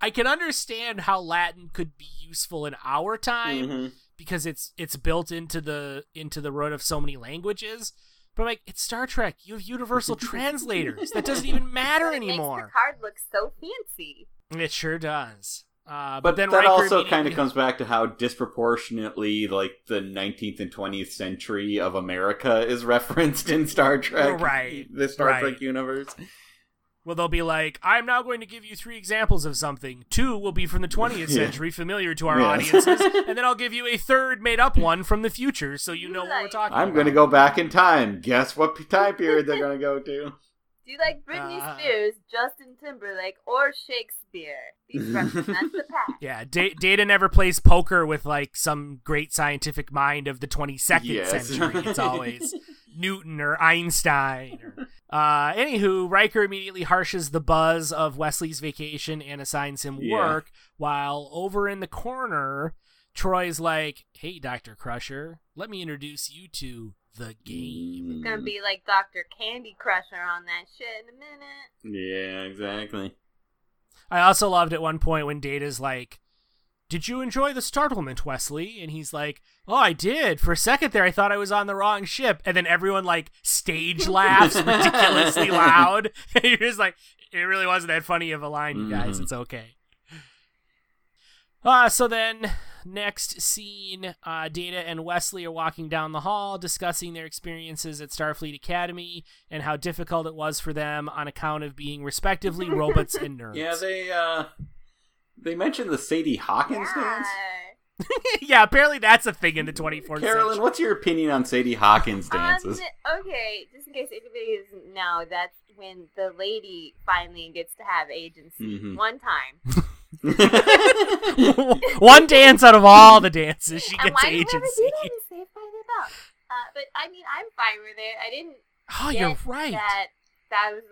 I can understand how Latin could be useful in our time Mhm. because it's it's built into the into the root of so many languages. But like it's Star Trek, you have universal translators. That doesn't even matter But it anymore. Makes the card look so fancy. It sure does. Uh, but, But, then that Riker also kind of comes back to how disproportionately, like the 19th and 20th century of America is referenced in Star Trek, Right, The Star right. Trek universe. Well, they'll be like, I'm now going to give you three examples of something. Two will be from the 20th Yeah. century, familiar to our Yes. audiences, and then I'll give you a third made up one from the future so you know what we're talking I'm about. going to go back in time. Guess what time period they're going to go to? Do you like Britney Uh, Spears, Justin Timberlake, or Shakespeare? These represent the past. Yeah, da- Data never plays poker with like some great scientific mind of the 22nd Yes. century. It's always Newton or Einstein. Or, uh, anywho, Riker immediately harshes the buzz of Wesley's vacation and assigns him Yeah. work, while over in the corner, Troi's like, "Hey, Doctor Crusher, let me introduce you to the game." It's gonna be like Dr. Candy Crusher on that shit in a minute. Yeah, exactly. I also loved at one point when Data's like, Did you enjoy the startlement, Wesley? And he's like, Oh, I did. For a second there, I thought I was on the wrong ship. And then everyone like stage laughs ridiculously loud. And you're just like, It really wasn't that funny of a line, you guys. Mhm. It's okay. Uh, so then, next scene, uh, Data and Wesley are walking down the hall discussing their experiences at Starfleet Academy and how difficult it was for them on account of being respectively robots and nerds. Yeah, they uh they mentioned the Sadie Hawkins dance. Yeah. yeah, apparently that's a thing in the 24th Carolyn, century. what's your opinion on Sadie Hawkins dances? Um, okay, just in case anybody doesn't know, that's when the lady finally gets to have agency. Mhm. One time. One dance out of all the dances, she and gets why do you never agency. do that in Saved by the Bell? Uh, but I mean, I'm fine with it. I didn't Oh, get you're right. that that was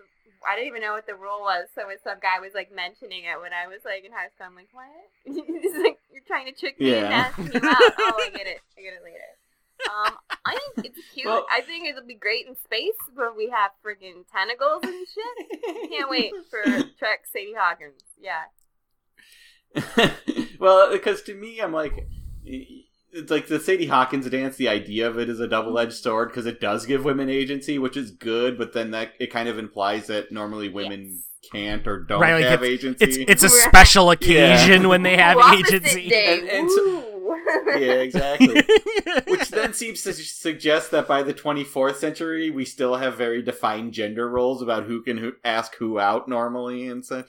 I didn't even know what the rule was. So when some guy was like mentioning it when I was like in high school, I'm like, what? He's like, you're trying to trick me and Yeah. ask me out. oh, I get it. I get it later. Um, I think it's cute. Well- I think it'll be great in space where we have friggin' tentacles and shit. Can't wait for Trek Sadie Hawkins. Yeah. well, because to me, I'm like, it's like the Sadie Hawkins dance. The idea of it is a double-edged sword because it does give women agency, which is good. But then that it kind of implies that normally women can't or don't Right, like have It's agency. it's a special occasion when they have opposite agency. Day. And- and so- yeah, exactly. Which then seems to suggest that by the 24th century, we still have very defined gender roles about who can who, ask who out normally and such.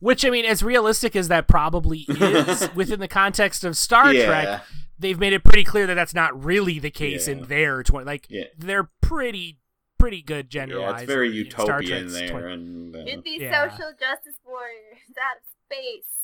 Which I mean, as realistic as that probably is within the context of Star yeah. Trek, they've made it pretty clear that that's not really the case Yeah. in their twenty. Like Yeah. they're pretty pretty good gender Yeah, it's very in utopian Trek's there. 20 And, uh, Should be Yeah. social justice warriors out of space.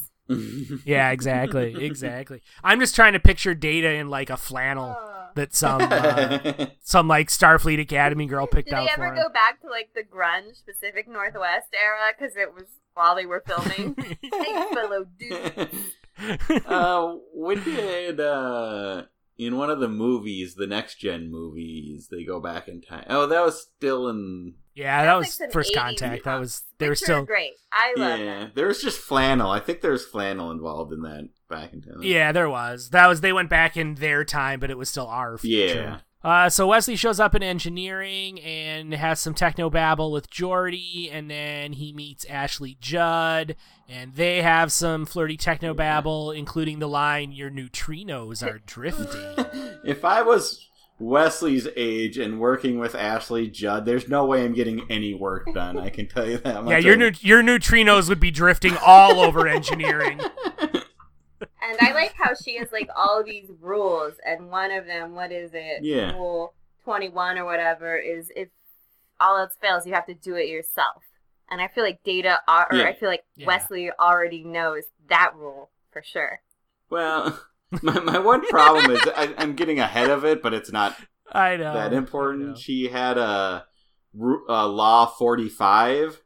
Yeah, exactly, exactly. I'm just trying to picture Data in like a flannel that some uh, some like Starfleet Academy girl picked up. Did out they for ever him. go back to like the grunge Pacific Northwest era? Because it was while they were filming. hey, fellow dude. uh, when did uh, in one of the movies, the next gen movies, they go back in time? Oh, that was still in. Yeah, that That's was like first 80s contact. That was they were still great. I love Yeah, them. there was just flannel. I think there was flannel involved in that back in time. Yeah, there was. That was they went back in their time, but it was still our future. Yeah. Uh, so Wesley shows up in engineering and has some techno babble with Geordi, and then he meets Ashley Judd, and they have some flirty techno babble, including the line "Your neutrinos are drifting." If I was Wesley's age and working with Ashley Judd, there's no way I'm getting any work done. I can tell you that. much. yeah, your new your neutrinos would be drifting all over engineering. And I like how she has like all these rules, and one of them, what is it? Yeah. Rule 21 or whatever, is if all else fails, you have to do it yourself. And I feel like Data, ar- or Yeah. I feel like Yeah. Wesley already knows that rule for sure. Well, my, my one problem is I, I'm getting ahead of it, but it's not I know that important. know. She had a, a law 45,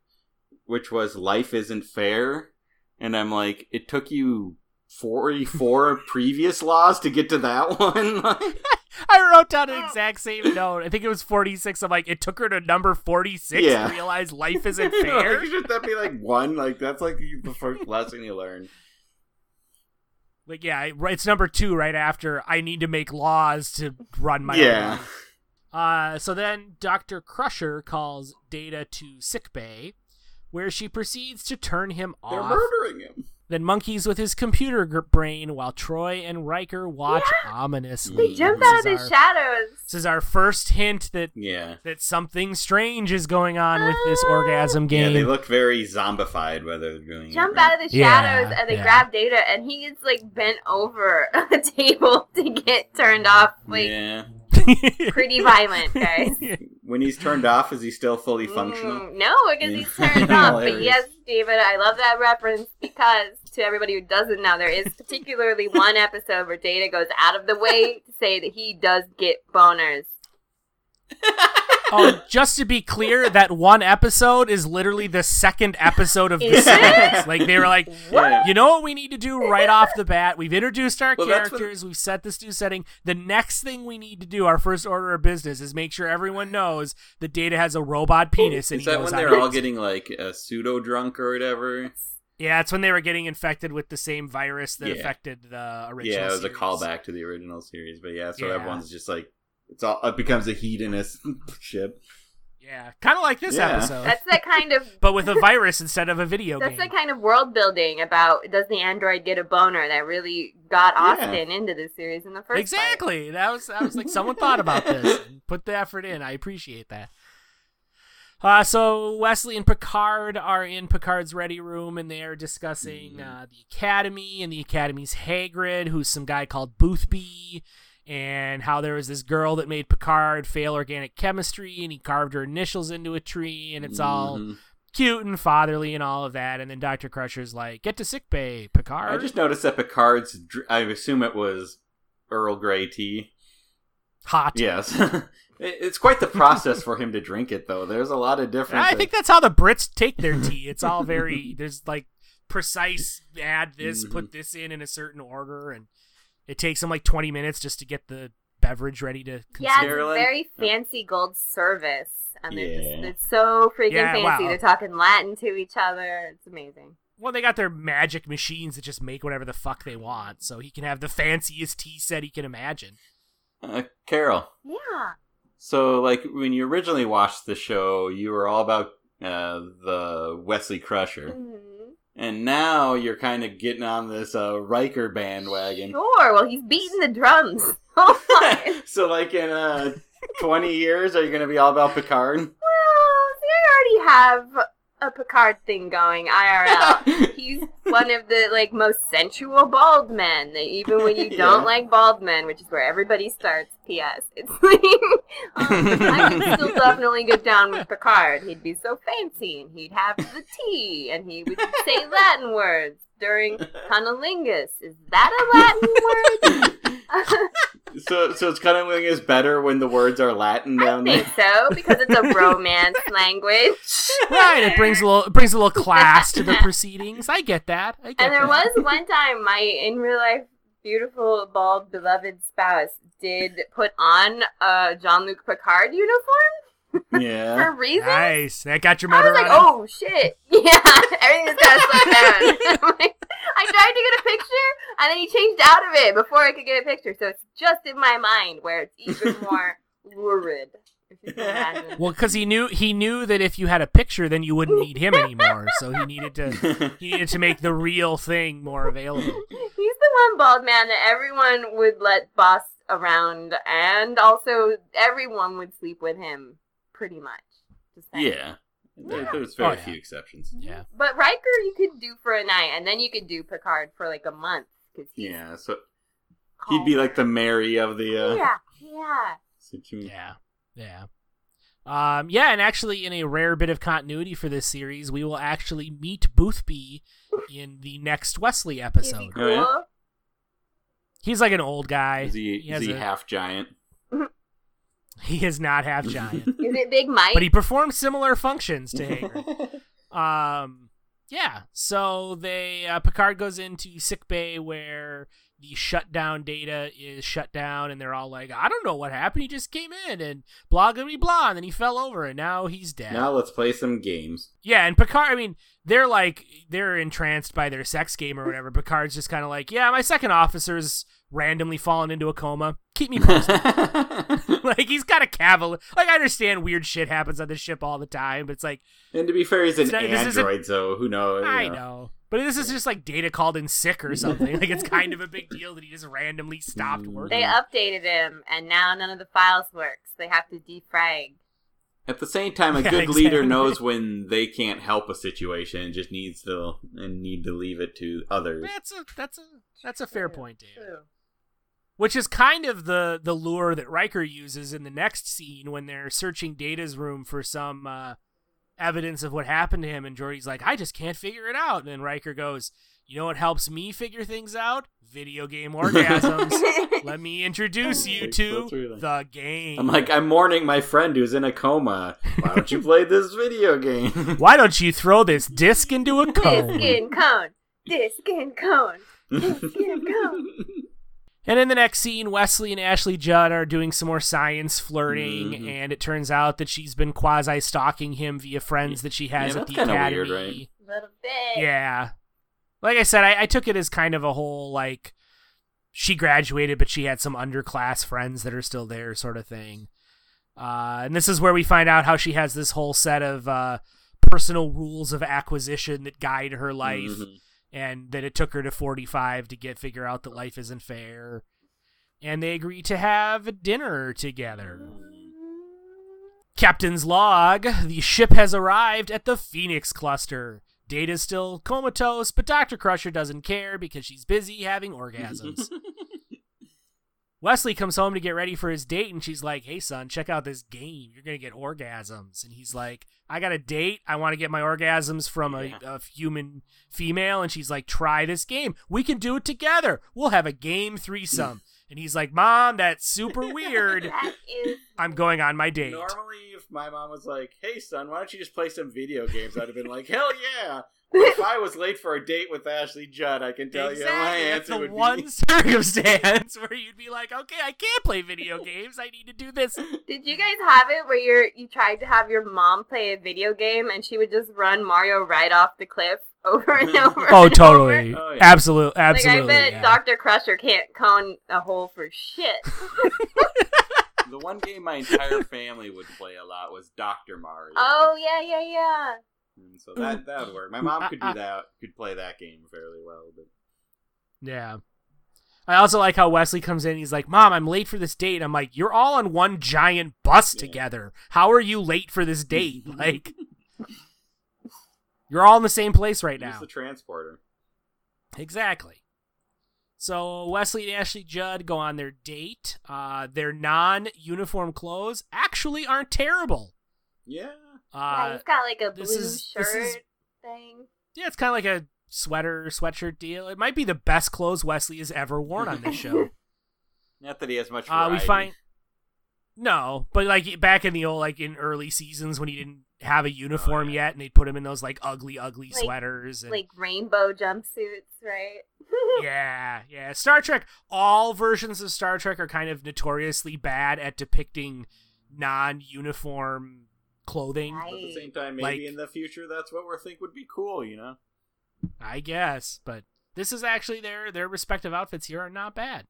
which was life isn't fair, and I'm like, it took you 44 previous laws to get to that one. I wrote down an exact same note. I think it was forty six. I'm like, it took her to number forty six Yeah. to realize life isn't Like, fair. Should that be like one? Like that's like the first lesson you learn. Like, yeah, it's number two right after I need to make laws to run my yeah. own. Uh, so then Dr. Crusher calls Data to sickbay, where she proceeds to turn him off They're off. murdering him. Then monkeys with his computer gr- brain while Troi and Riker watch ominously. They jump out of the our- shadows. This is our first hint that Yeah. that something strange is going on with this Ah. orgasm Yeah, game. they look very zombified while they're doing Jump it. right? out of the Yeah, shadows and they yeah. grab Data, and he gets like bent over a table to get turned off. Like yeah. pretty violent, guys. When he's turned off, is he still fully functional? Mm, no, because he's Yeah. turned off. But yes, David, I love that reference because to everybody who doesn't know, there is particularly one episode where Data goes out of the way to say that he does get boners. Oh, just to be clear, that one episode is literally the second episode of the Is it? series. Like they were like, Yeah. you know what we need to do right off the bat? We've introduced our Well, that's what- characters, we've set this new setting. The next thing we need to do, our first order of business, is make sure everyone knows that Data has a robot penis and Is he that when they're all getting like uh, a pseudo drunk or whatever? Yeah, it's when they were getting infected with the same virus that Yeah. affected the original. Yeah, it was a callback to the original series, but yeah, so Yeah. everyone's just like it's all it becomes a hedonist ship. Yeah, kind of like this Yeah. episode, That's that kind of. but with a virus instead of a video That's game. the kind of world building about does the android get a boner that really got Yeah. Austin into this series in the first place. exactly. That was that was like someone thought about this and put the effort in. I appreciate that. Uh, so Wesley and Picard are in Picard's ready room and they are discussing Mhm. uh, the Academy and the Academy's Hagrid, who's some guy called Boothby, and how there was this girl that made Picard fail organic chemistry and he carved her initials into a tree and it's all Mhm. cute and fatherly and all of that. And then Dr. Crusher's like, get to sick bay, Picard. I just noticed that Picard's I assume it was Earl Grey tea. hot. Yes, it's quite the process for him to drink it, though. There's a lot of different. I think that's how the Brits take their tea. It's all very there's like precise add this, Mm-hmm. put this in in a certain order, and it takes them like 20 minutes just to get the beverage ready to Yeah, it's consume. a very fancy gold service. And they're just, Yeah. it's so freaking Yeah, fancy. wow. They're talking Latin to each other. It's amazing. Well, they got their magic machines that just make whatever the fuck they want, so he can have the fanciest tea set he can imagine. Uh, Carol. Yeah. So, like when you originally watched the show, you were all about uh, the Wesley Crusher, hmm and now you're kind of getting on this uh, Riker bandwagon. Sure. Well, he's beating the drums. Oh so, like in uh, 20 years, are you going to be all about Picard? well, see, I already have a Picard thing going IRL. He's one of the like most sensual bald men. Even when you don't Yeah. like bald men, which is where everybody starts. P.S. It's like um, I could still definitely get down with Picard. He'd be so fancy, and he'd have the tea, and he would say Latin words during cunnilingus. Is that a Latin word? so, so it's kind of like is better when the words are Latin down I down think there. so because it's a romance language. Right, it brings a little it brings a little class to the proceedings. I get that. I get And there that. was one time my in real life beautiful bald beloved spouse did put on a Jean Luc Picard uniform Yeah. for reasons. nice. That got your I motor was like, running. oh shit, yeah, everything's gotta slow down. I'm like, I tried to get a picture, and then he changed out of it before I could get a picture. So it's just in my mind where it's even more lurid. If you can imagine. Well, because he knew he knew that if you had a picture, then you wouldn't need him anymore. so he needed to he needed to make the real thing more available. He's the one bald man that everyone would let boss around, and also everyone would sleep with him, pretty much. Just saying. yeah. There, there's very Oh, yeah. few exceptions. Yeah. But Riker, you could do for a night, and then you could do Picard for like a month because he's Yeah. So he'd be like the Mary of the. Uh, yeah, yeah. situ- Yeah. Yeah. Um, yeah, and actually, in a rare bit of continuity for this series, we will actually meet Boothby in the next Wesley Is he episode. cool? Oh. He's like an old guy. Is he, has is he a- half giant? He is not half giant, Is it Big Mike? but he performs similar functions to Hagrid. Um, yeah. So they uh, Picard goes into sick bay where the shutdown data is shut down, and they're all like, "I don't know what happened. He just came in and blah blah blah, and then he fell over, and now he's dead." now let's play some games. Yeah, and Picard. I mean, they're like they're entranced by their sex game or whatever. Picard's just kind of like, "Yeah, my second officer's randomly fallen into a coma. Keep me posted. like he's got a cavalier. Like I understand weird shit happens on this ship all the time, but it's like and to be fair, he's an not- this isn't- android, so who knows? you I know. But this is just like data called in sick or something. like it's kind of a big deal that he just randomly stopped Mm. working. They updated him, and now none of the files work. So they have to defrag. At the same time, a Yeah, good leader knows when they can't help a situation and just needs to and need to leave it to others. That's a that's a that's a fair point, Dave. True. Which is kind of the the lure that Riker uses in the next scene when they're searching Data's room for some uh, evidence of what happened to him, and Geordi's like, "I just can't figure it out." And then Riker goes, "You know what helps me figure things out? Video game orgasms. Let me introduce you to really- the game." I'm like, I'm mourning my friend who's in a coma. Why don't you play this video game? Why don't you throw this disc into a Disc and cone. Disc and cone. Disc and cone. And in the next scene, Wesley and Ashley Judd are doing some more science flirting, Mhm. and it turns out that she's been quasi stalking him via friends that she has Yeah, at that's the kinda academy. weird, right? Little bit. Yeah. Like I said, I, I took it as kind of a whole like she graduated, but she had some underclass friends that are still there, sort of thing. Uh, and this is where we find out how she has this whole set of uh, personal rules of acquisition that guide her life Mhm. And that it took her to 45 to get figure out that life isn't fair. And they agree to have dinner together. Captain's log the ship has arrived at the phoenix cluster. Data's still comatose but dr crusher doesn't care because she's busy having orgasms wesley comes home to get ready for his date and she's like hey son check out this game you're gonna get orgasms and he's like i got a date i want to get my orgasms from a, Yeah. a human female and she's like try this game we can do it together we'll have a game threesome and he's like mom that's super weird That is. i'm going on my date Normally, if my mom was like, "Hey, son, why don't you just play some video games?" I'd have been like, "Hell yeah!" But if I was late for a date with Ashley Judd, I can tell you my exactly that's answer the would one be. circumstance where you'd be like okay i can't play video games i need to do this Did you guys have it where you're you tried to have your mom play a video game and she would just run Mario right off the cliff over and over? oh and totally Oh, yeah. absolute Over? Like absolutely I bet yeah. Dr. Crusher can't cone a hole for shit. The one game my entire family would play a lot was Doctor Mario. Oh yeah, yeah, yeah. And so that that would work. My mom could do that, could play that game fairly well. But Yeah. I also like how Wesley comes in. He's like, "Mom, I'm late for this date." I'm like, "You're all on one giant bus Yeah. together. How are you late for this date? like, you're all in the same place right use now." the transporter. Exactly. So Wesley and Ashley Judd go on their date. Uh, their non-uniform clothes actually aren't terrible. Yeah. Yeah, Uh, he's got like a blue this is- shirt this is- thing. yeah, it's kind of like a sweater sweatshirt deal. It might be the best clothes Wesley has ever worn on this show. Not that he has much. Uh, we variety. find no, but like back in the old like in early seasons when he didn't have a uniform Oh, yeah. yet, and they'd put him in those like ugly, ugly Like- sweaters. And, Like rainbow jumpsuits, right? yeah, yeah. Star Trek. All versions of Star Trek are kind of notoriously bad at depicting non-uniform clothing. But at the same time, maybe Like- in the future, that's what we think would be cool. You know. I guess, but this is actually their their respective outfits here are not bad.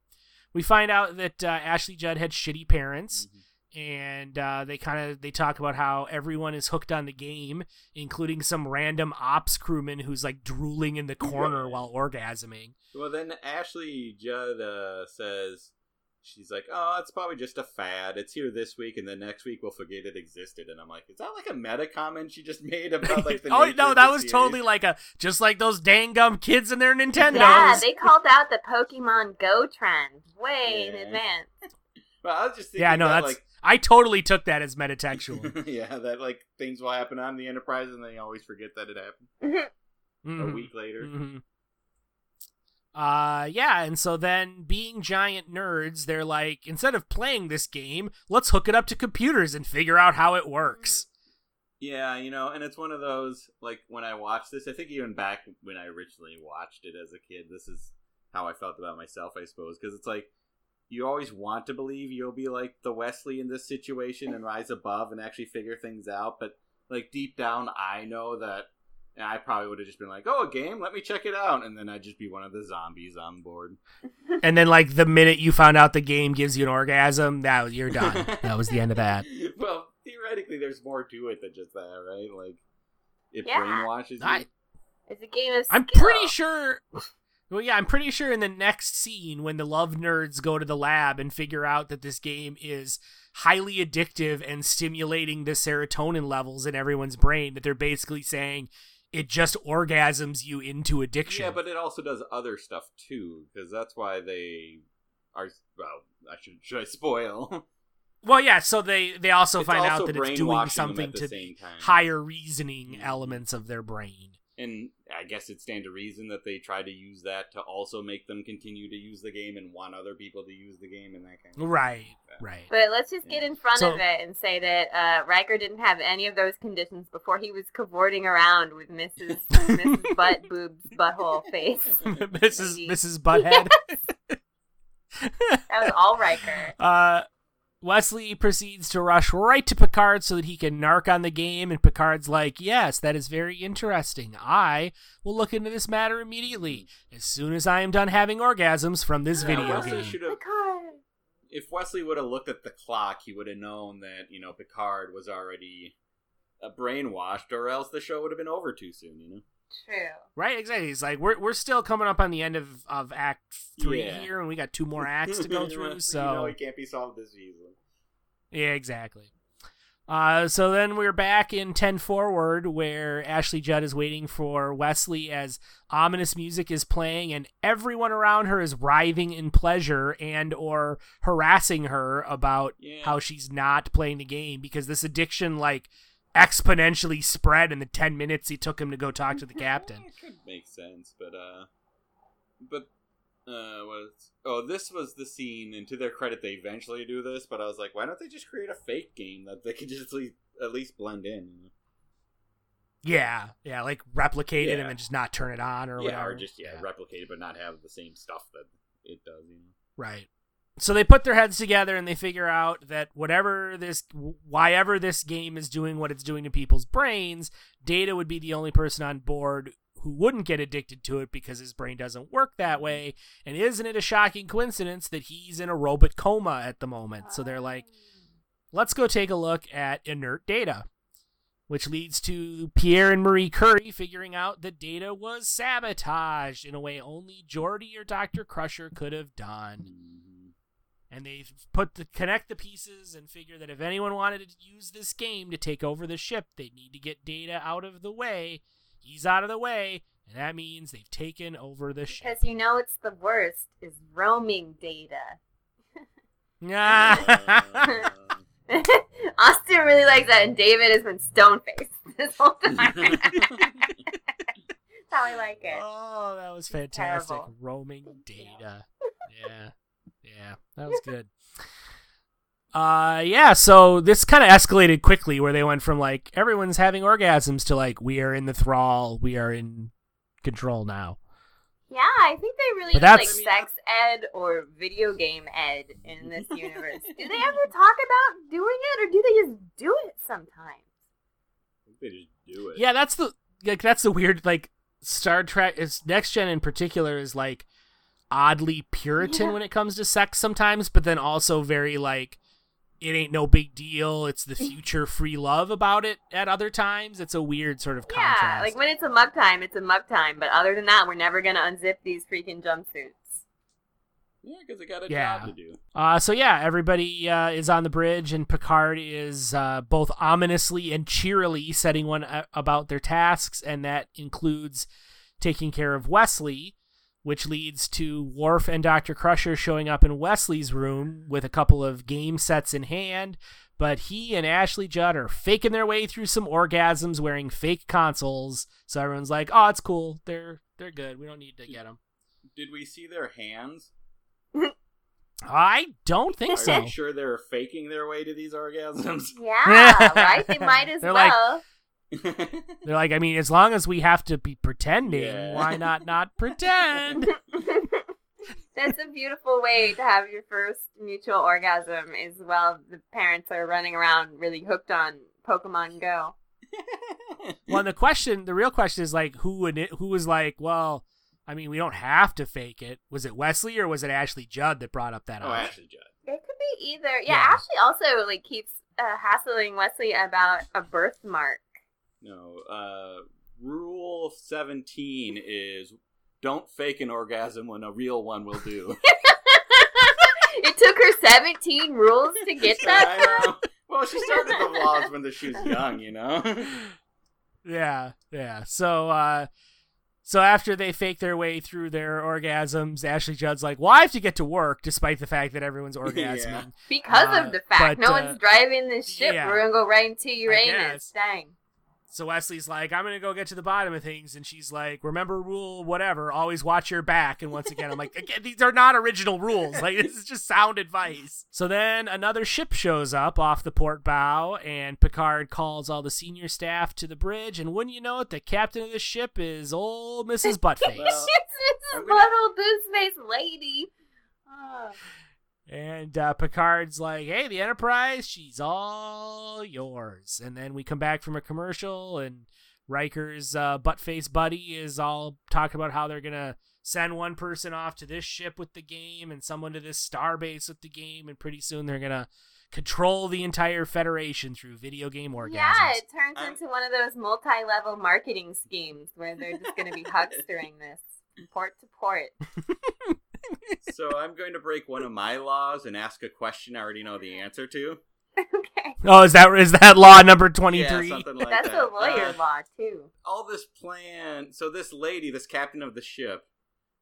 We find out that uh, Ashley Judd had shitty parents, and uh, they kind of they talk about how everyone is hooked on the game, including some random ops crewman who's like drooling in the corner while orgasming. Well, then Ashley Judd uh, says she's like, "Oh, it's probably just a fad. It's here this week, and then next week we'll forget it existed." And I'm like, "Is that like a meta comment she just made about like the?" oh no, that the was series? totally like a just like those dang gum kids and their Nintendo. Yeah, they called out the Pokemon Go trend way in advance. Well, I was just thinking Yeah, no, that, that's I totally took that as metatextual. like, yeah, that like things will happen on the Enterprise, and they always forget that it happened a Mhm. week later. hmm Uh, yeah, and so then being giant nerds, they're like, instead of playing this game, let's hook it up to computers and figure out how it works. Yeah, you know, and it's one of those like when I watched this, I think even back when I originally watched it as a kid, this is how I felt about myself, I suppose, because it's like you always want to believe you'll be like the Wesley in this situation and rise above and actually figure things out, but like deep down, I know that And I probably would have just been like, "Oh, a game? Let me check it out," and then I'd just be one of the zombies on board. And then, like the minute you found out the game gives you an orgasm, that you're done. that was the end of that. well, theoretically, there's more to it than just that, right? Like, it Yeah. brainwashes you. I, It's a game of I'm pretty sure. Well, yeah, I'm pretty sure in the next scene when the love nerds go to the lab and figure out that this game is highly addictive and stimulating the serotonin levels in everyone's brain, that they're basically saying it just orgasms you into addiction. Yeah, but it also does other stuff too, because that's why they are. Well, I should should I spoil? well, yeah. So they they also It's find also out that it's doing something to higher reasoning Mhm. elements of their brain. And I guess it stands to reason that they try to use that to also make them continue to use the game and want other people to use the game and that kind of Right, Yeah. right. But let's just get in front So- of it and say that uh, Riker didn't have any of those conditions before he was cavorting around with Mrs. Mrs. Butt Boob's butthole face. Mrs. Lady. Mrs. Butthead. That was all Riker. Uh, Wesley proceeds to rush right to Picard so that he can narc on the game, and Picard's like, Yes, that is very interesting. I will look into this matter immediately as soon as I am done having orgasms from this Yeah, video Wesley game. Picard. If Wesley would have looked at the clock, he would have known that you know Picard was already uh, brainwashed, or else the show would have been over too soon. You know. True. Right, exactly. It's like, we're, we're still coming up on the end of, of Act 3 Yeah. here, and we got two more acts to go through, so. you know it can't be solved this easily. Yeah, exactly. Uh, so then we're back in 10 forward where Ashley Judd is waiting for Wesley as ominous music is playing and everyone around her is writhing in pleasure and or harassing her about Yeah. how she's not playing the game because this addiction like exponentially spread in the 10 minutes it took him to go talk to the captain. It could make sense, but uh, but uh, was oh this was the scene, and to their credit, they eventually do this. But I was like, why don't they just create a fake game that they could just at least, at least blend in? You know? Yeah, yeah, like replicate it and then just not turn it on or yeah, whatever. or just yeah, replicate it, but not have the same stuff that it does. You know. Right. So they put their heads together and they figure out that whatever this, why ever this game is doing what it's doing to people's brains, Data would be the only person on board who wouldn't get addicted to it because his brain doesn't work that way. And isn't it a shocking coincidence that he's in a robot coma at the moment? So they're like, let's go take a look at inert data, which leads to Pierre and Marie Curie figuring out that data was sabotaged in a way only Geordi or Dr. Crusher could have done. And they put the connect the pieces and figure that if anyone wanted to use this game to take over the ship, they need to get data out of the way. He's out of the way, and that means they've taken over the ship. Because you know it's the worst is roaming data. Uh, Austin really likes that, and David has been stone faced this whole time. That's how I like it. Oh, that was fantastic. Roaming data. Yeah. Yeah, that was good. Uh yeah, so this kind of escalated quickly where they went from like everyone's having orgasms to like we are in the thrall, we are in control now. Yeah, I think they really But use like sex ed or video game ed in this universe. do they ever talk about doing it, or do they just do it sometimes? they just do it. Yeah, that's the like that's the weird like Star Trek is next gen in particular is like oddly puritan Yeah. when it comes to sex sometimes, but then also very like it ain't no big deal. It's the future free love about it at other times. It's a weird sort of Yeah, contrast. like when it's a mug time, it's a mug time. But other than that, we're never gonna unzip these freaking jumpsuits. Yeah, because they got a Yeah. job to do. Uh, so yeah, everybody uh, is on the bridge, and Picard is uh, both ominously and cheerily setting one uh, about their tasks, and that includes taking care of Wesley, which leads to Worf and Doctor Crusher showing up in Wesley's room with a couple of game sets in hand. But he and Ashley Judd are faking their way through some orgasms wearing fake consoles. So everyone's like, "Oh, it's cool. They're they're good. We don't need to get them." Did we see their hands? I don't think Are so. you sure they're faking their way to these orgasms? Yeah, right. They might as They're like- well. They're like, I mean, as long as we have to be pretending, Yeah. why not not pretend? That's a beautiful way to have your first mutual orgasm. Is while the parents are running around really hooked on Pokemon Go. Well, and the question, the real question is like, who would it, who was like, well, I mean, we don't have to fake it. Was it Wesley or was it Ashley Judd that brought up that oh, option? Ashley Judd. It could be either. Yeah, Yeah. Ashley also like keeps uh, hassling Wesley about a birthmark. No. Uh, rule seventeen is don't fake an orgasm when a real one will do. it took her 17 rules to get that. I know. Well, she started the laws when she was young, you know. Yeah, yeah. So, uh, so after they fake their way through their orgasms, Ashley Judd's like, "Well, I have to get to work, despite the fact that everyone's orgasming." Yeah. Because Uh, of the fact but, no uh, one's driving this ship, yeah. we're gonna go right into Uranus. guess. Dang. So Wesley's like, "I'm gonna go get to the bottom of things," and she's like, "Remember rule whatever, always watch your back." And once again, I'm like, again, "These are not original rules. Like this is just sound advice." So then another ship shows up off the port bow, and Picard calls all the senior staff to the bridge. And wouldn't you know it, the captain of the ship is old Mrs. Buttface. Well, it's I'm little booze lady. Oh. And uh, Picard's like, "Hey, the Enterprise, she's all yours." And then we come back from a commercial, and Riker's uh, butt-face buddy is all talking about how they're gonna send one person off to this ship with the game, and someone to this star base with the game, and pretty soon they're gonna control the entire Federation through video game orgasms. Yeah, it turns I'm- into one of those multi level marketing schemes where they're just gonna be huckstering this port to port. so I'm going to break one of my laws and ask a question I already know the answer to. okay. oh, is that is that law number twenty-three? Yeah, something like That's that. a lawyer Uh, law too. all this plan. So this lady, this captain of the ship,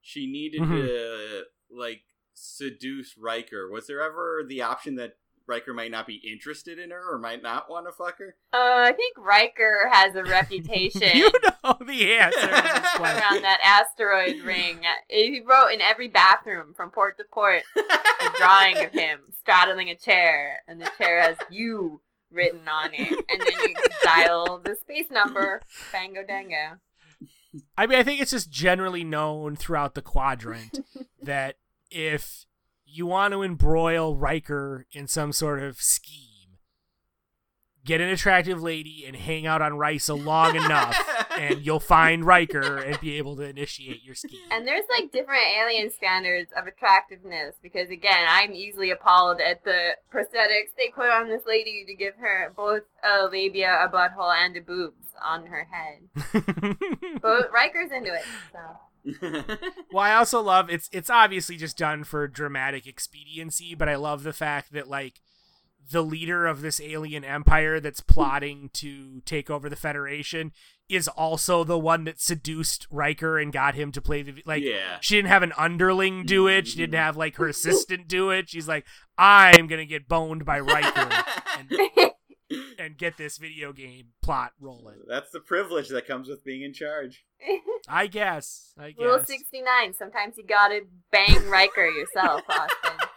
she needed Mhm. to like seduce Riker. Was there ever the option that Riker might not be interested in her or might not want to fuck her? Uh, I think Riker has a reputation you know the answer. to this question. around that asteroid ring. He wrote in every bathroom from port to port a drawing of him straddling a chair, and the chair has you written on it, and then you dial the space number, bango dango. I mean, I think it's just generally known throughout the quadrant that if you want to embroil Riker in some sort of scheme, get an attractive lady and hang out on Risa long enough, and you'll find Riker and be able to initiate your scheme. And there's like different alien standards of attractiveness because again, I'm easily appalled at the prosthetics they put on this lady to give her both a labia, a butthole, and a boobs on her head. But Riker's into it, so. well, I also love it's it's obviously just done for dramatic expediency, but I love the fact that like the leader of this alien empire that's plotting to take over the Federation is also the one that seduced Riker and got him to play the like yeah. she didn't have an underling do it, she didn't mm-hmm. have like her assistant do it. She's like, I'm gonna get boned by Riker and, and get this video game plot rolling. That's the privilege that comes with being in charge. I guess. I guess. Rule 69. Sometimes you gotta bang Riker yourself, Austin.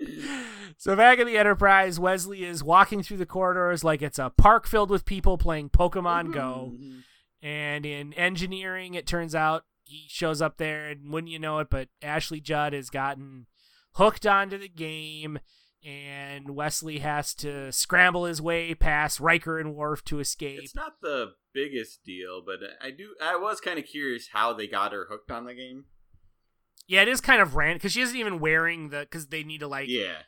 So back in the Enterprise, Wesley is walking through the corridors like it's a park filled with people playing Pokemon Go. Mhm. And in engineering, it turns out he shows up there, and wouldn't you know it, but Ashley Judd has gotten hooked onto the game, and Wesley has to scramble his way past Riker and Worf to escape. It's not the biggest deal, but I do. I was kind of curious how they got her hooked on the game. Yeah, it is kind of random because she isn't even wearing the because they need to like Yeah,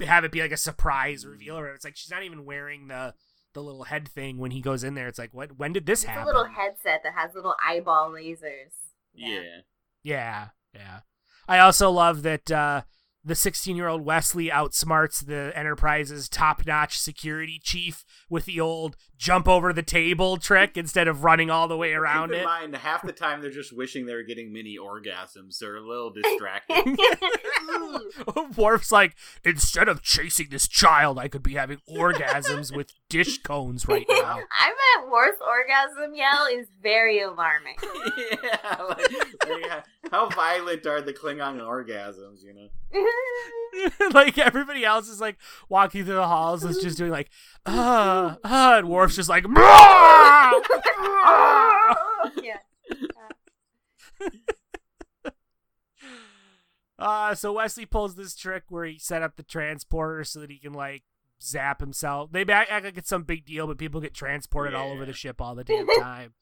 have it be like a surprise reveal, or it's like she's not even wearing the the little head thing when he goes in there. It's like, what? When did this It's a happen? little headset that has little eyeball lasers. yeah. Yeah, yeah. I also love that uh, the 16 year old Wesley outsmarts the Enterprise's top notch security chief with the old jump over the table trick instead of running all the way around Keep in it. mind, half the time they're just wishing they're getting mini orgasms. They're a little distracted. Worf's like, instead of chasing this child, I could be having orgasms with dish cones right now. I bet Worf's orgasm yell is very alarming. yeah, like, like, how violent are the Klingon orgasms? You know. like everybody else is like walking through the halls is just doing like uh uh and Worf's just like "Brah! Ah!" yeah. uh so Wesley pulls this trick where he set up the transporter so that he can like zap himself. They act, act like it's some big deal, but people get transported all over the ship all the damn time.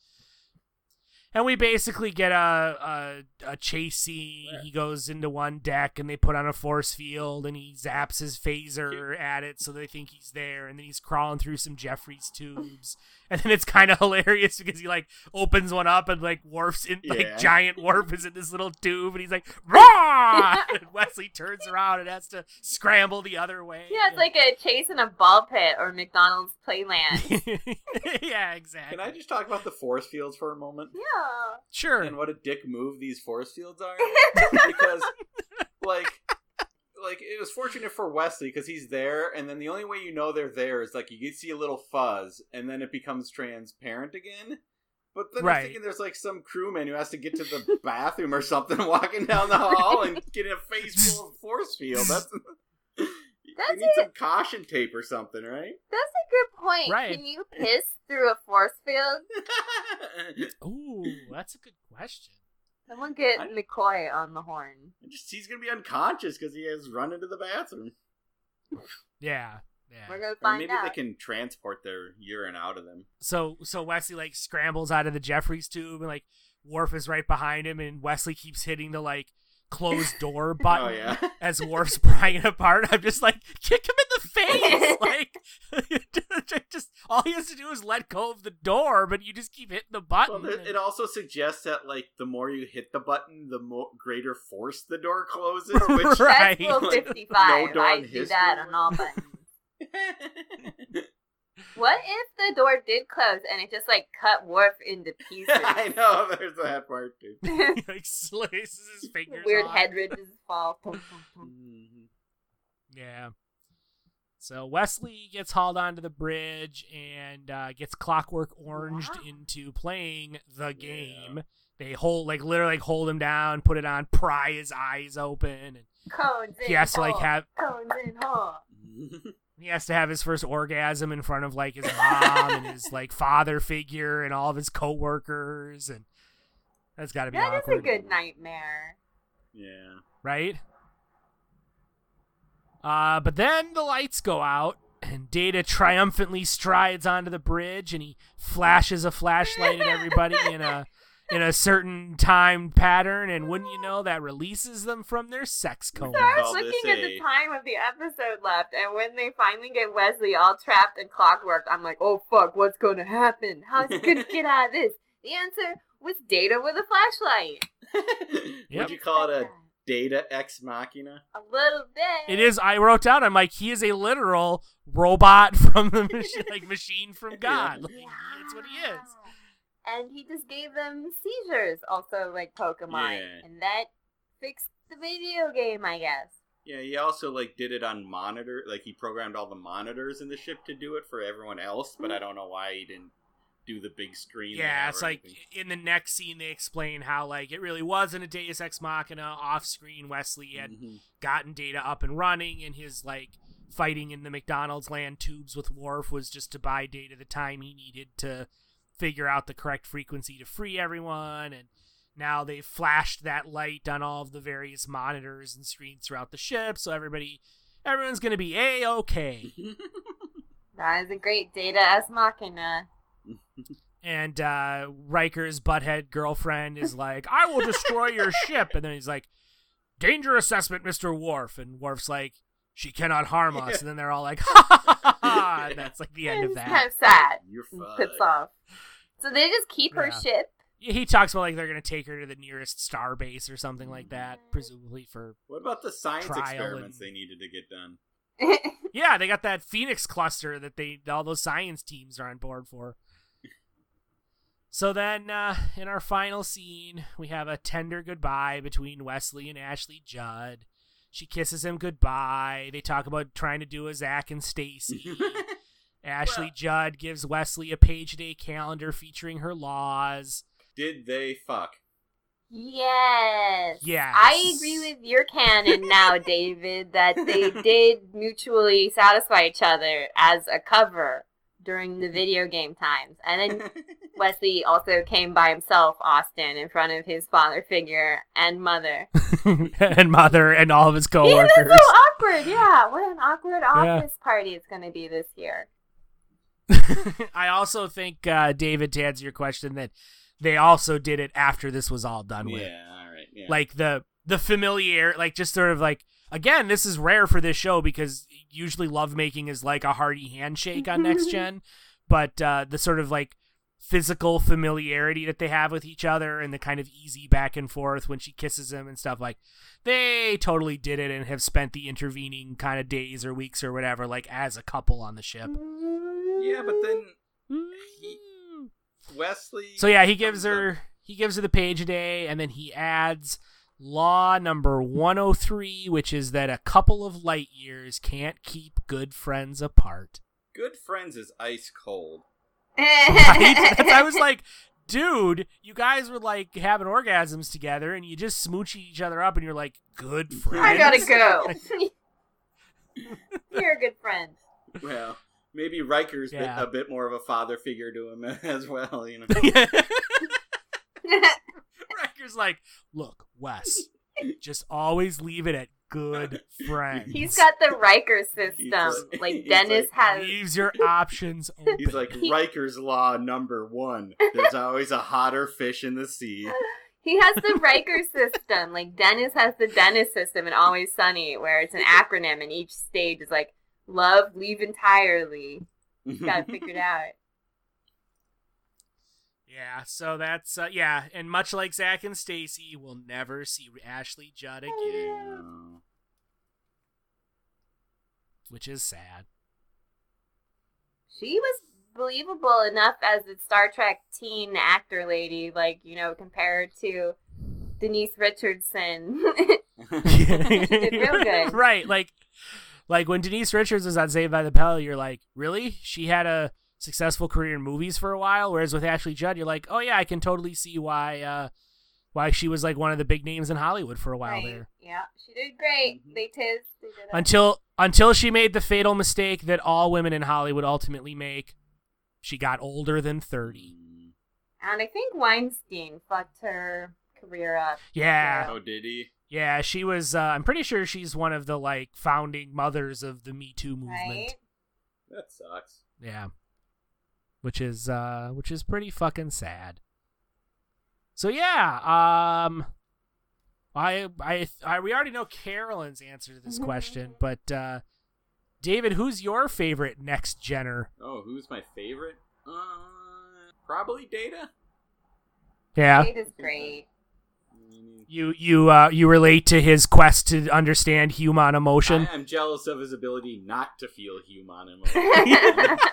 And we basically get a a, a chase scene. He goes into one deck, and they put on a force field, and he zaps his phaser at it, so they think he's there. And then he's crawling through some Jefferies tubes, and then it's kind of hilarious because he like opens one up, and like Worf's in like Yeah. giant Worf is in this little tube, and he's like, "Rah!" and Wesley turns around and has to scramble the other way. Yeah, it's like a chase in a ball pit or McDonald's playland. yeah, exactly. Can I just talk about the force fields for a moment? yeah. Sure. And what a dick move these force fields are? because, like, like it was fortunate for Wesley because he's there, and then the only way you know they're there is like you see a little fuzz, and then it becomes transparent again. But then Right. I'm thinking there's like some crewman who has to get to the bathroom or something, walking down the hall and getting a face full of force field. That's. That's you need some caution tape or something, right? That's a good point. Right. Can you piss through a force field? Ooh, that's a good question. Someone get I- McCoy on the horn. just he's gonna be unconscious because he has run into the bathroom. Yeah. We're gonna Or find maybe out. they can transport their urine out of them. So so Wesley like scrambles out of the Jefferies tube and like Worf is right behind him and Wesley keeps hitting the like closed door button Oh yeah. as Worf's prying it apart. I'm just like, kick him in the face. like just all he has to do is let go of the door, but you just keep hitting the button. Well, it, it also suggests that like the more you hit the button, the more greater force the door closes. Which Right. That's Like, 55. no darn I do history. that on all buttons. What if the door did close and it just like cut Worf into pieces? I know there's that part too. He, like slices his fingers. Weird off. head ridges fall. Mhm. Yeah. So Wesley gets hauled onto the bridge and uh, gets Clockwork Oranged Wow. into playing the game. They hold, like, literally, like, hold him down, put it on, pry his eyes open, and Cones in he has to like hole. have Cones in hole. He has to have his first orgasm in front of like his mom and his like father figure and all of his coworkers, and that's got to be That is awkward, a good nightmare. yeah. right? Uh, but then the lights go out, and Data triumphantly strides onto the bridge, and he flashes a flashlight at everybody in a in a certain time pattern, and wouldn't you know, that releases them from their sex coma. So I was looking at the time of the episode left, and when they finally get Wesley all trapped in clockwork, I'm like, oh fuck, what's gonna happen? How's he gonna get out of this? The answer was Data with a flashlight. Yep. Would you call it a data ex machina? A little bit. It is. I wrote down. I'm like, he is a literal robot from the machine, like machine from God. Like, That's what he is. And he just gave them seizures, also like Pokemon, Yeah. and that fixed the video game, I guess. Yeah, he also like did it on monitor. Like he programmed all the monitors in the ship to do it for everyone else, but I don't know why he didn't do the big screen. Yeah, it's like in the next scene they explain how like it really wasn't a Deus Ex Machina. Off screen, Wesley had Mhm. gotten Data up and running, and his like fighting in the McDonald's land tubes with Worf was just to buy Data the time he needed to figure out the correct frequency to free everyone. And now they've flashed that light on all of the various monitors and screens throughout the ship, so everybody, everyone's gonna be a okay. That is a great Data as Machina. And uh, Riker's butthead girlfriend is like, "I will destroy your ship," and then he's like, "Danger assessment, Mister Worf," and Worf's like, "She cannot harm us," and then they're all like, "Ha ha ha!" ha that's like the end of it's that. kind of sad. You're and fucked. Puts off. So they just keep her Yeah. ship. He talks about like they're gonna take her to the nearest star base or something like that, presumably for What about the science Trial experiments and- they needed to get done? yeah. They got that Phoenix cluster that they all those science teams are on board for. So then, uh, in our final scene, we have a tender goodbye between Wesley and Ashley Judd. She kisses him goodbye. They talk about trying to do a Zach and Stacy. Ashley Judd gives Wesley a page a day calendar featuring her laws. Did they fuck? yes. Yes. I agree with your canon now, David, that they did mutually satisfy each other as a cover during the video game times. And then Wesley also came by himself, Austin, in front of his father figure and mother. and mother and all of his Even coworkers. it's so awkward. Yeah, what an awkward office party it's going to be this year. I also think uh, David to answer your question that they also did it after this was all done with. Yeah, all right. Yeah. Like the the familiar, like just sort of like again, this is rare for this show because usually lovemaking is like a hearty handshake on next gen, but uh, the sort of like physical familiarity that they have with each other and the kind of easy back and forth when she kisses him and stuff like they totally did it and have spent the intervening kind of days or weeks or whatever like as a couple on the ship. yeah, but then he, Wesley. So yeah, he gives comes up- her he gives her the page a day, and then he adds law number one hundred three, which is that a couple of light years can't keep good friends apart. Good friends is ice cold. Right? That's, I was like, dude, you guys were like having orgasms together, and you just smooching each other up, and you're like, good friends. I gotta go. You're a good friend. Well, maybe Riker's bit- Yeah. a bit more of a father figure to him as well. You know. Riker's like, look, Wes, just always leave it at good friends. He's got the Riker He's system. like- Like he's Dennis like- has. leaves your options open. He's like He- Riker's law number one. There's always a hotter fish in the sea. He has the Riker system. Like Dennis has the Dennis system and Always Sunny, where it's an acronym and each stage is like love, leave entirely. Gotta figure it out. Yeah, so that's uh, yeah, and much like Zach and Stacy, we'll never see Ashley Judd again, Oh. which is sad. She was believable enough as a Star Trek teen actor lady, like, you know, compared to Denise Richardson. did real good. right, like like when Denise Richards was on Saved by the Bell, you're like, really? She had a successful career in movies for a while, whereas with Ashley Judd, you're like, oh yeah, I can totally see why uh why she was like one of the big names in Hollywood for a while Right. there. Yeah, she did great. Mhm. They tiz. They did. Until until she made the fatal mistake that all women in Hollywood ultimately make. She got older than 30. And I think Weinstein fucked her career up. Yeah. Oh, did he? Yeah, she was uh, I'm pretty sure she's one of the like founding mothers of the Me Too movement. Right? That sucks. Yeah. Which is uh which is pretty fucking sad. So yeah, um I I, I we already know Carolyn's answer to this question, but uh David, who's your favorite next gener? Oh, who's my favorite? Uh, probably Data. Yeah. Kate is great. You you uh you relate to his quest to understand human emotion. I am jealous of his ability not to feel human emotion.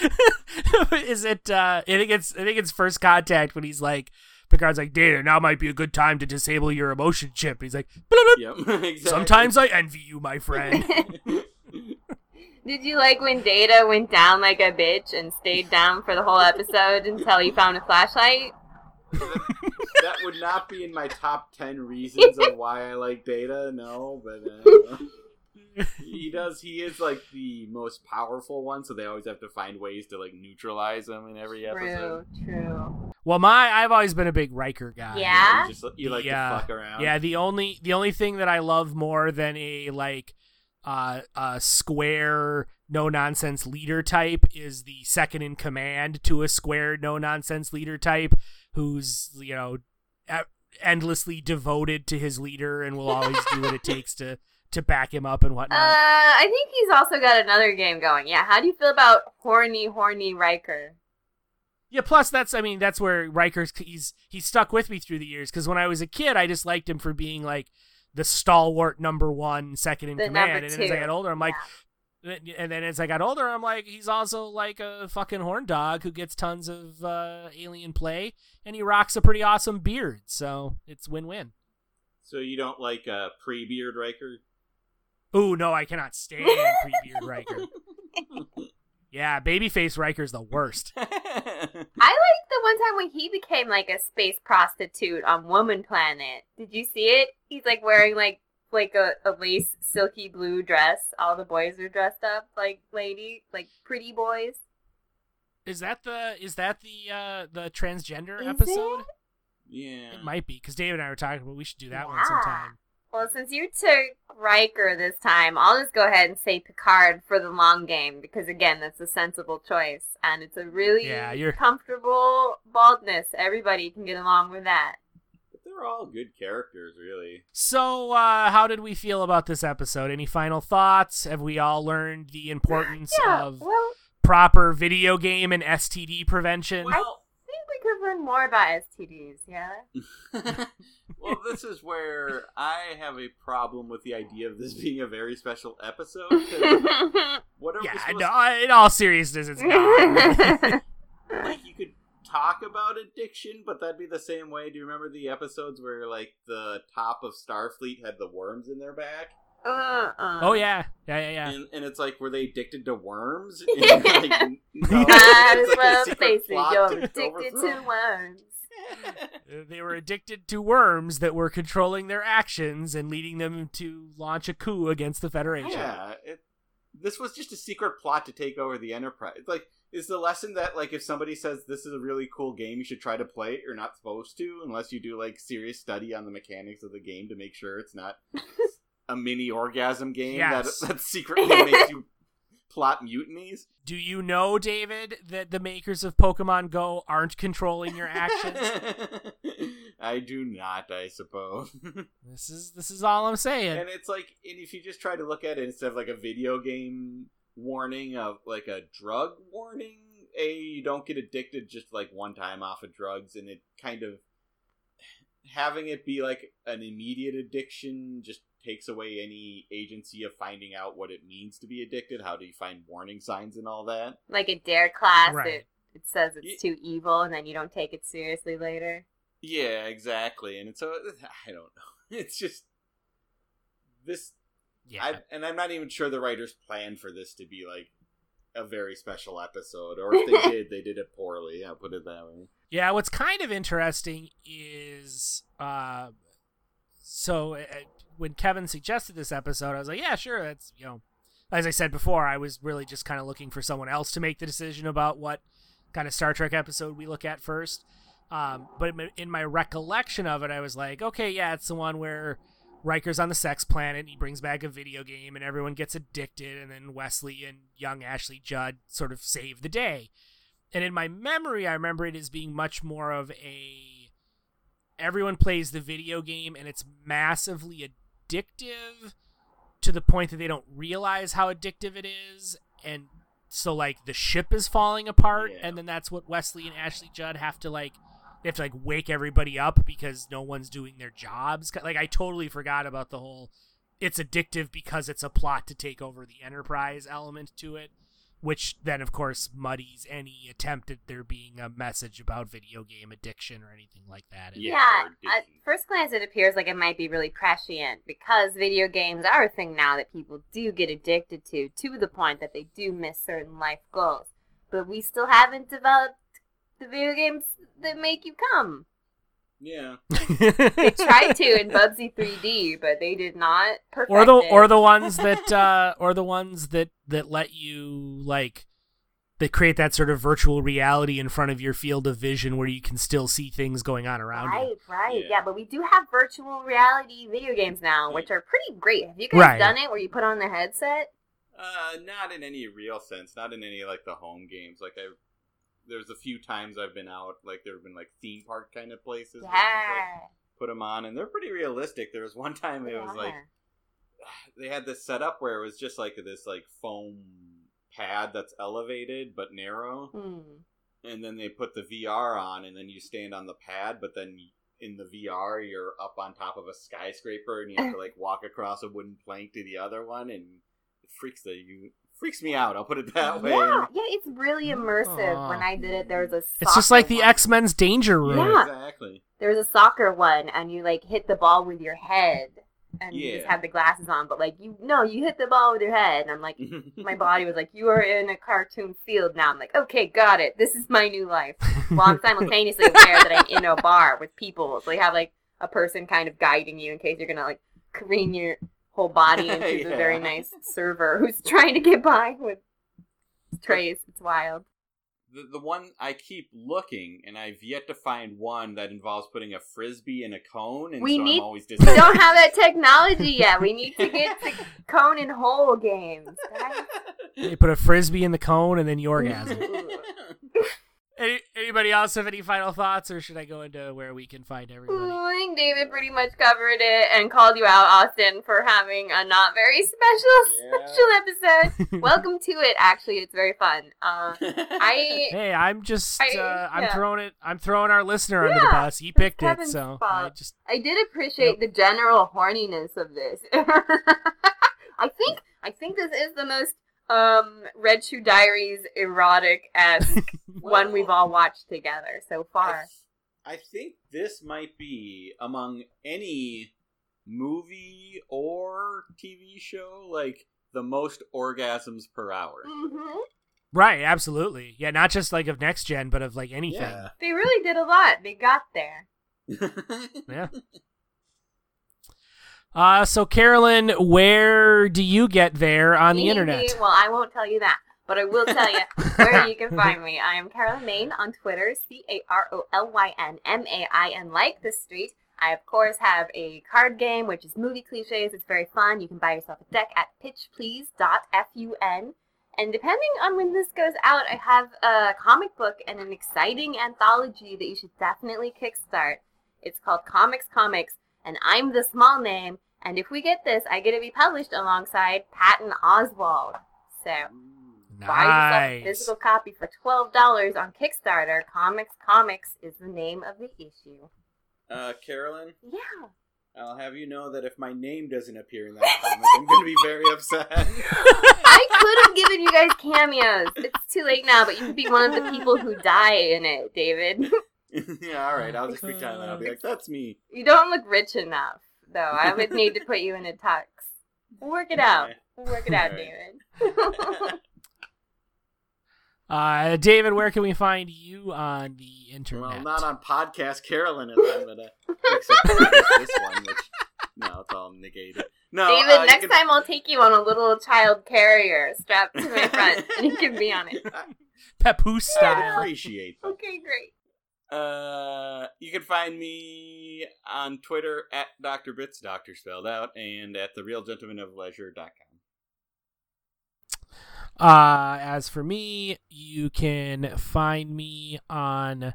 is it uh I think it's I think it's first contact when he's like Picard's like, Data, now might be a good time to disable your emotion chip. He's like, "Bloop, bloop. yep, exactly. Sometimes I envy you, my friend. Did you like when Data went down like a bitch and stayed down for the whole episode until he found a flashlight? that would not be in my top 10 reasons of why I like Data, no, but uh, he does, he is like the most powerful one, so they always have to find ways to like neutralize him in every True, episode. true. well, my I've always been a big Riker guy. Yeah? You, just, you like Yeah. to fuck around. Yeah, the only the only thing that I love more than a like uh a square no nonsense leader type is the second in command to a square no nonsense leader type who's you know endlessly devoted to his leader and will always do what it takes to to back him up and whatnot. Uh, whatnot. I think he's also got another game going. Yeah, how do you feel about horny, horny Riker? Yeah, plus that's I mean that's where Riker's he's he's stuck with me through the years because when I was a kid I just liked him for being like the stalwart number one second in The command and then as I two. got older I'm like Yeah. and then as I got older I'm like he's also like a fucking horn dog who gets tons of uh, alien play and he rocks a pretty awesome beard so it's win win. So you don't like uh, pre-beard Riker? Ooh no I cannot stand pre beard Riker. Yeah, babyface Riker's the worst. I like the one time when he became like a space prostitute on Woman Planet. Did you see it? He's like wearing like like a, a lace silky blue dress. All the boys are dressed up like lady, like pretty boys. Is that the is that the uh the transgender Is episode? it? Yeah. It might be because David and I were talking about we should do that one sometime. Well, since you took Riker this time, I'll just go ahead and say Picard for the long game because again, that's a sensible choice, and it's a really Yeah, you're- comfortable baldness. Everybody can get along with that. But they're all good characters, really. So, uh, how did we feel about this episode? Any final thoughts? Have we all learned the importance Yeah. of Well, proper video game and STD prevention? Well, I think we could learn more about STDs. Yeah. well, this is where I have a problem with the idea of this being a very special episode. What are we yeah, supposed no, in all seriousness, it's not. like you could talk about addiction, but that'd be the same way. Do you remember the episodes where like the top of Starfleet had the worms in their back? Uh-uh. oh yeah, yeah, yeah, yeah. And, and it's like, were they addicted to worms? And, like, n- no, Might it's as like a well secret face it, plot you're addicted overthrow. to worms. Uh, They were addicted to worms that were controlling their actions and leading them to launch a coup against the Federation. Yeah, it, this was just a secret plot to take over the Enterprise. Like, is the lesson that like if somebody says this is a really cool game, you should try to play it? You're not supposed to unless you do like serious study on the mechanics of the game to make sure it's not a mini orgasm game Yes. that that secretly makes you plot mutinies. Do you know, David, that the makers of Pokemon Go aren't controlling your actions? I do not, I suppose. this is this is all I'm saying. and it's like and if you just try to look at it instead of like a video game warning of like a drug warning a you don't get addicted just like one time off of drugs and it kind of having it be like an immediate addiction just takes away any agency of finding out what it means to be addicted how do you find warning signs and all that Like a dare class, Right. it, it says it's Ye- too evil, and then you don't take it seriously later. yeah exactly and so i don't know it's just this yeah. I, and I'm not even sure the writers planned for this to be like a very special episode, or if they did, they did it poorly. I'll put it that way. Yeah, what's kind of interesting is uh so uh, when Kevin suggested this episode, I was like, yeah, sure, that's, you know, as I said before, I was really just kind of looking for someone else to make the decision about what kind of Star Trek episode we look at first. Um, but in my- recollection of it, I was like, okay, yeah, it's the one where Riker's on the sex planet and he brings back a video game and everyone gets addicted, and then Wesley and young Ashley Judd sort of save the day. And in my memory, I remember it as being much more of a everyone plays the video game and it's massively addictive to the point that they don't realize how addictive it is and so like the ship is falling apart Yeah. and then that's what Wesley and Ashley Judd have to like they have to like wake everybody up because no one's doing their jobs like I totally forgot about the whole it's addictive because it's a plot to take over the enterprise element to it which then of course muddies any attempt at there being a message about video game addiction or anything like that Yeah, Yeah, at first glance, it appears like it might be really prescient because video games are a thing now that people do get addicted to, to the point that they do miss certain life goals. But we still haven't developed the video games that make you come. Yeah, They tried to in Bubsy 3D, but they did not perfect or the it. or the ones that uh or the ones that that let you like that create that sort of virtual reality in front of your field of vision where you can still see things going on around you. Right, right, Yeah. yeah. But we do have virtual reality video games now, which are pretty great. Have you guys Right. done it where you put on the headset? uh, not in any real sense. Not in any like the home games. Like I, there's a few times I've been out. Like there have been like theme park kind of places. you like, Yeah. put them on, and they're pretty realistic. There was one time it was like they had this set up where it was just like this like foam pad that's elevated but narrow Hmm. and then they put the VR on and then you stand on the pad but then in the VR you're up on top of a skyscraper and you have to like walk across a wooden plank to the other one and it freaks the you freaks me out I'll put it that way Yeah, yeah, it's really immersive. Aw. When I did it, there was a. It's just like the. X Men's Danger Room. Yeah. exactly There was a soccer one, and you like hit the ball with your head, and you just Yeah. had the glasses on. But like you, no, you hit the ball with your head, and I'm like, my body was like, you are in a cartoon field now. I'm like, okay, got it. This is my new life. While I'm simultaneously aware that I'm in a bar with people, so you have like a person kind of guiding you in case you're gonna like careen your whole body into the very nice server who's trying to get by with trays. It's wild. the, the one I keep looking, and I've yet to find one that involves putting a frisbee in a cone, and We so need- I'm always We don't have that technology yet. We need to get to cone and hole games. guys. You put a frisbee in the cone and then you orgasm. Ooh. Any, anybody else have any final thoughts, or should I go into where we can find everybody? I think David pretty much covered it and called you out, Austin, for having a not very special Yeah. special episode. Welcome to it. Actually, it's very fun. Uh, I Hey, I'm just I- uh, I'm yeah. throng it. I'm throwing our listener under the bus. He picked it, Kevin's so I just I did appreciate the general horniness of this. I think I think this is the most um Red Shoe Diaries erotic esque one we've all watched together so I, far. I think this might be among any movie or TV show like the most orgasms per hour. hmm right, absolutely. Yeah, not just like of next gen, but of like anything. Yeah. They really did a lot. They got there. Yeah. Uh, so Carolyn, where do you get there on the internet? Well, I won't tell you that, but I will tell you where you can find me. I am Carolyn Main on Twitter, C A R O L Y N M A I N, like the street. I, of course, have a card game, which is movie cliches. It's very fun. You can buy yourself a deck at pitchplease.fun. And depending on when this goes out, I have a comic book and an exciting anthology that you should definitely kickstart. It's called Comics Comics, and I'm the small name. And if we get this, I get to be published alongside Patton Oswalt. So buy yourself a physical copy for twelve dollars on Kickstarter. Comics Comics is the name of the issue. Uh, Carolyn, Yeah. I'll have you know that if my name doesn't appear in that comic, I'm going to be very upset. I could have given you guys cameos. It's too late now, but you could be one of the people who die in it, David. yeah, all right. I'll just pretend that I'll be like, "That's me." You don't look rich enough, though. I would need to put you in a tux. Work it out. Work it out, David. Uh, David, where can we find you on the internet? Well, not on podcast Carolyn, and I'm gonna except this one, which no, it's all negated. No, David, uh, next can- time I'll take you on a little child carrier strapped to my front, and you can be on it. Papoose I'd appreciate that. Okay, great. Uh, you can find me on Twitter at Dr. Bits, Doctor spelled out, and at the Real Gentleman of Leisure.com. Uh, as for me, you can find me on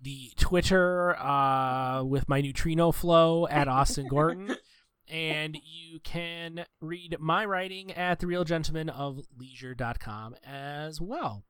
the Twitter uh, with my neutrino flow at Austin Gorton. and you can read my writing at therealgentlemanofleisure.com as well.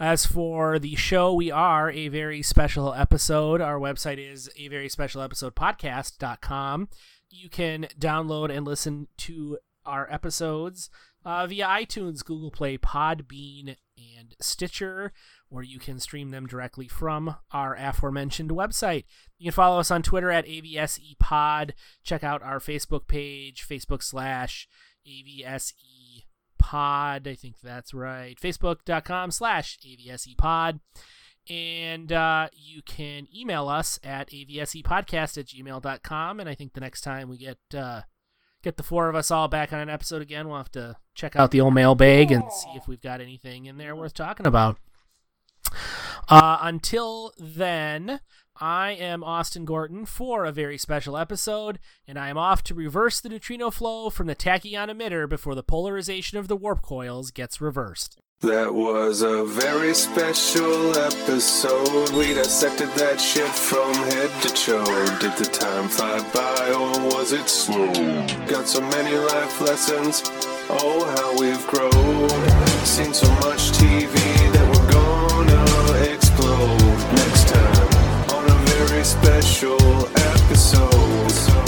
As for the show, we are a very special episode. Our website is a very special episode podcast.com. You can download and listen to our episodes uh, via iTunes, Google Play, Podbean, and Stitcher, where you can stream them directly from our aforementioned website. You can follow us on Twitter at AVSEPod. Check out our Facebook page, Facebook slash AVSE pod. I think that's right. Facebook.com slash AVSEpod. And uh, you can email us at avsepodcast at gmail.com. And I think the next time we get uh, get the four of us all back on an episode again, we'll have to check out the old mailbag and see if we've got anything in there worth talking about. Uh, until then, I am Austin Gorton for a very special episode, and I am off to reverse the neutrino flow from the tachyon emitter before the polarization of the warp coils gets reversed. That was a very special episode. We dissected that shit from head to toe. Did the time fly by or was it slow? Got so many life lessons. Oh, how we've grown. Seen so much TV that we're gonna explode. Next special episode.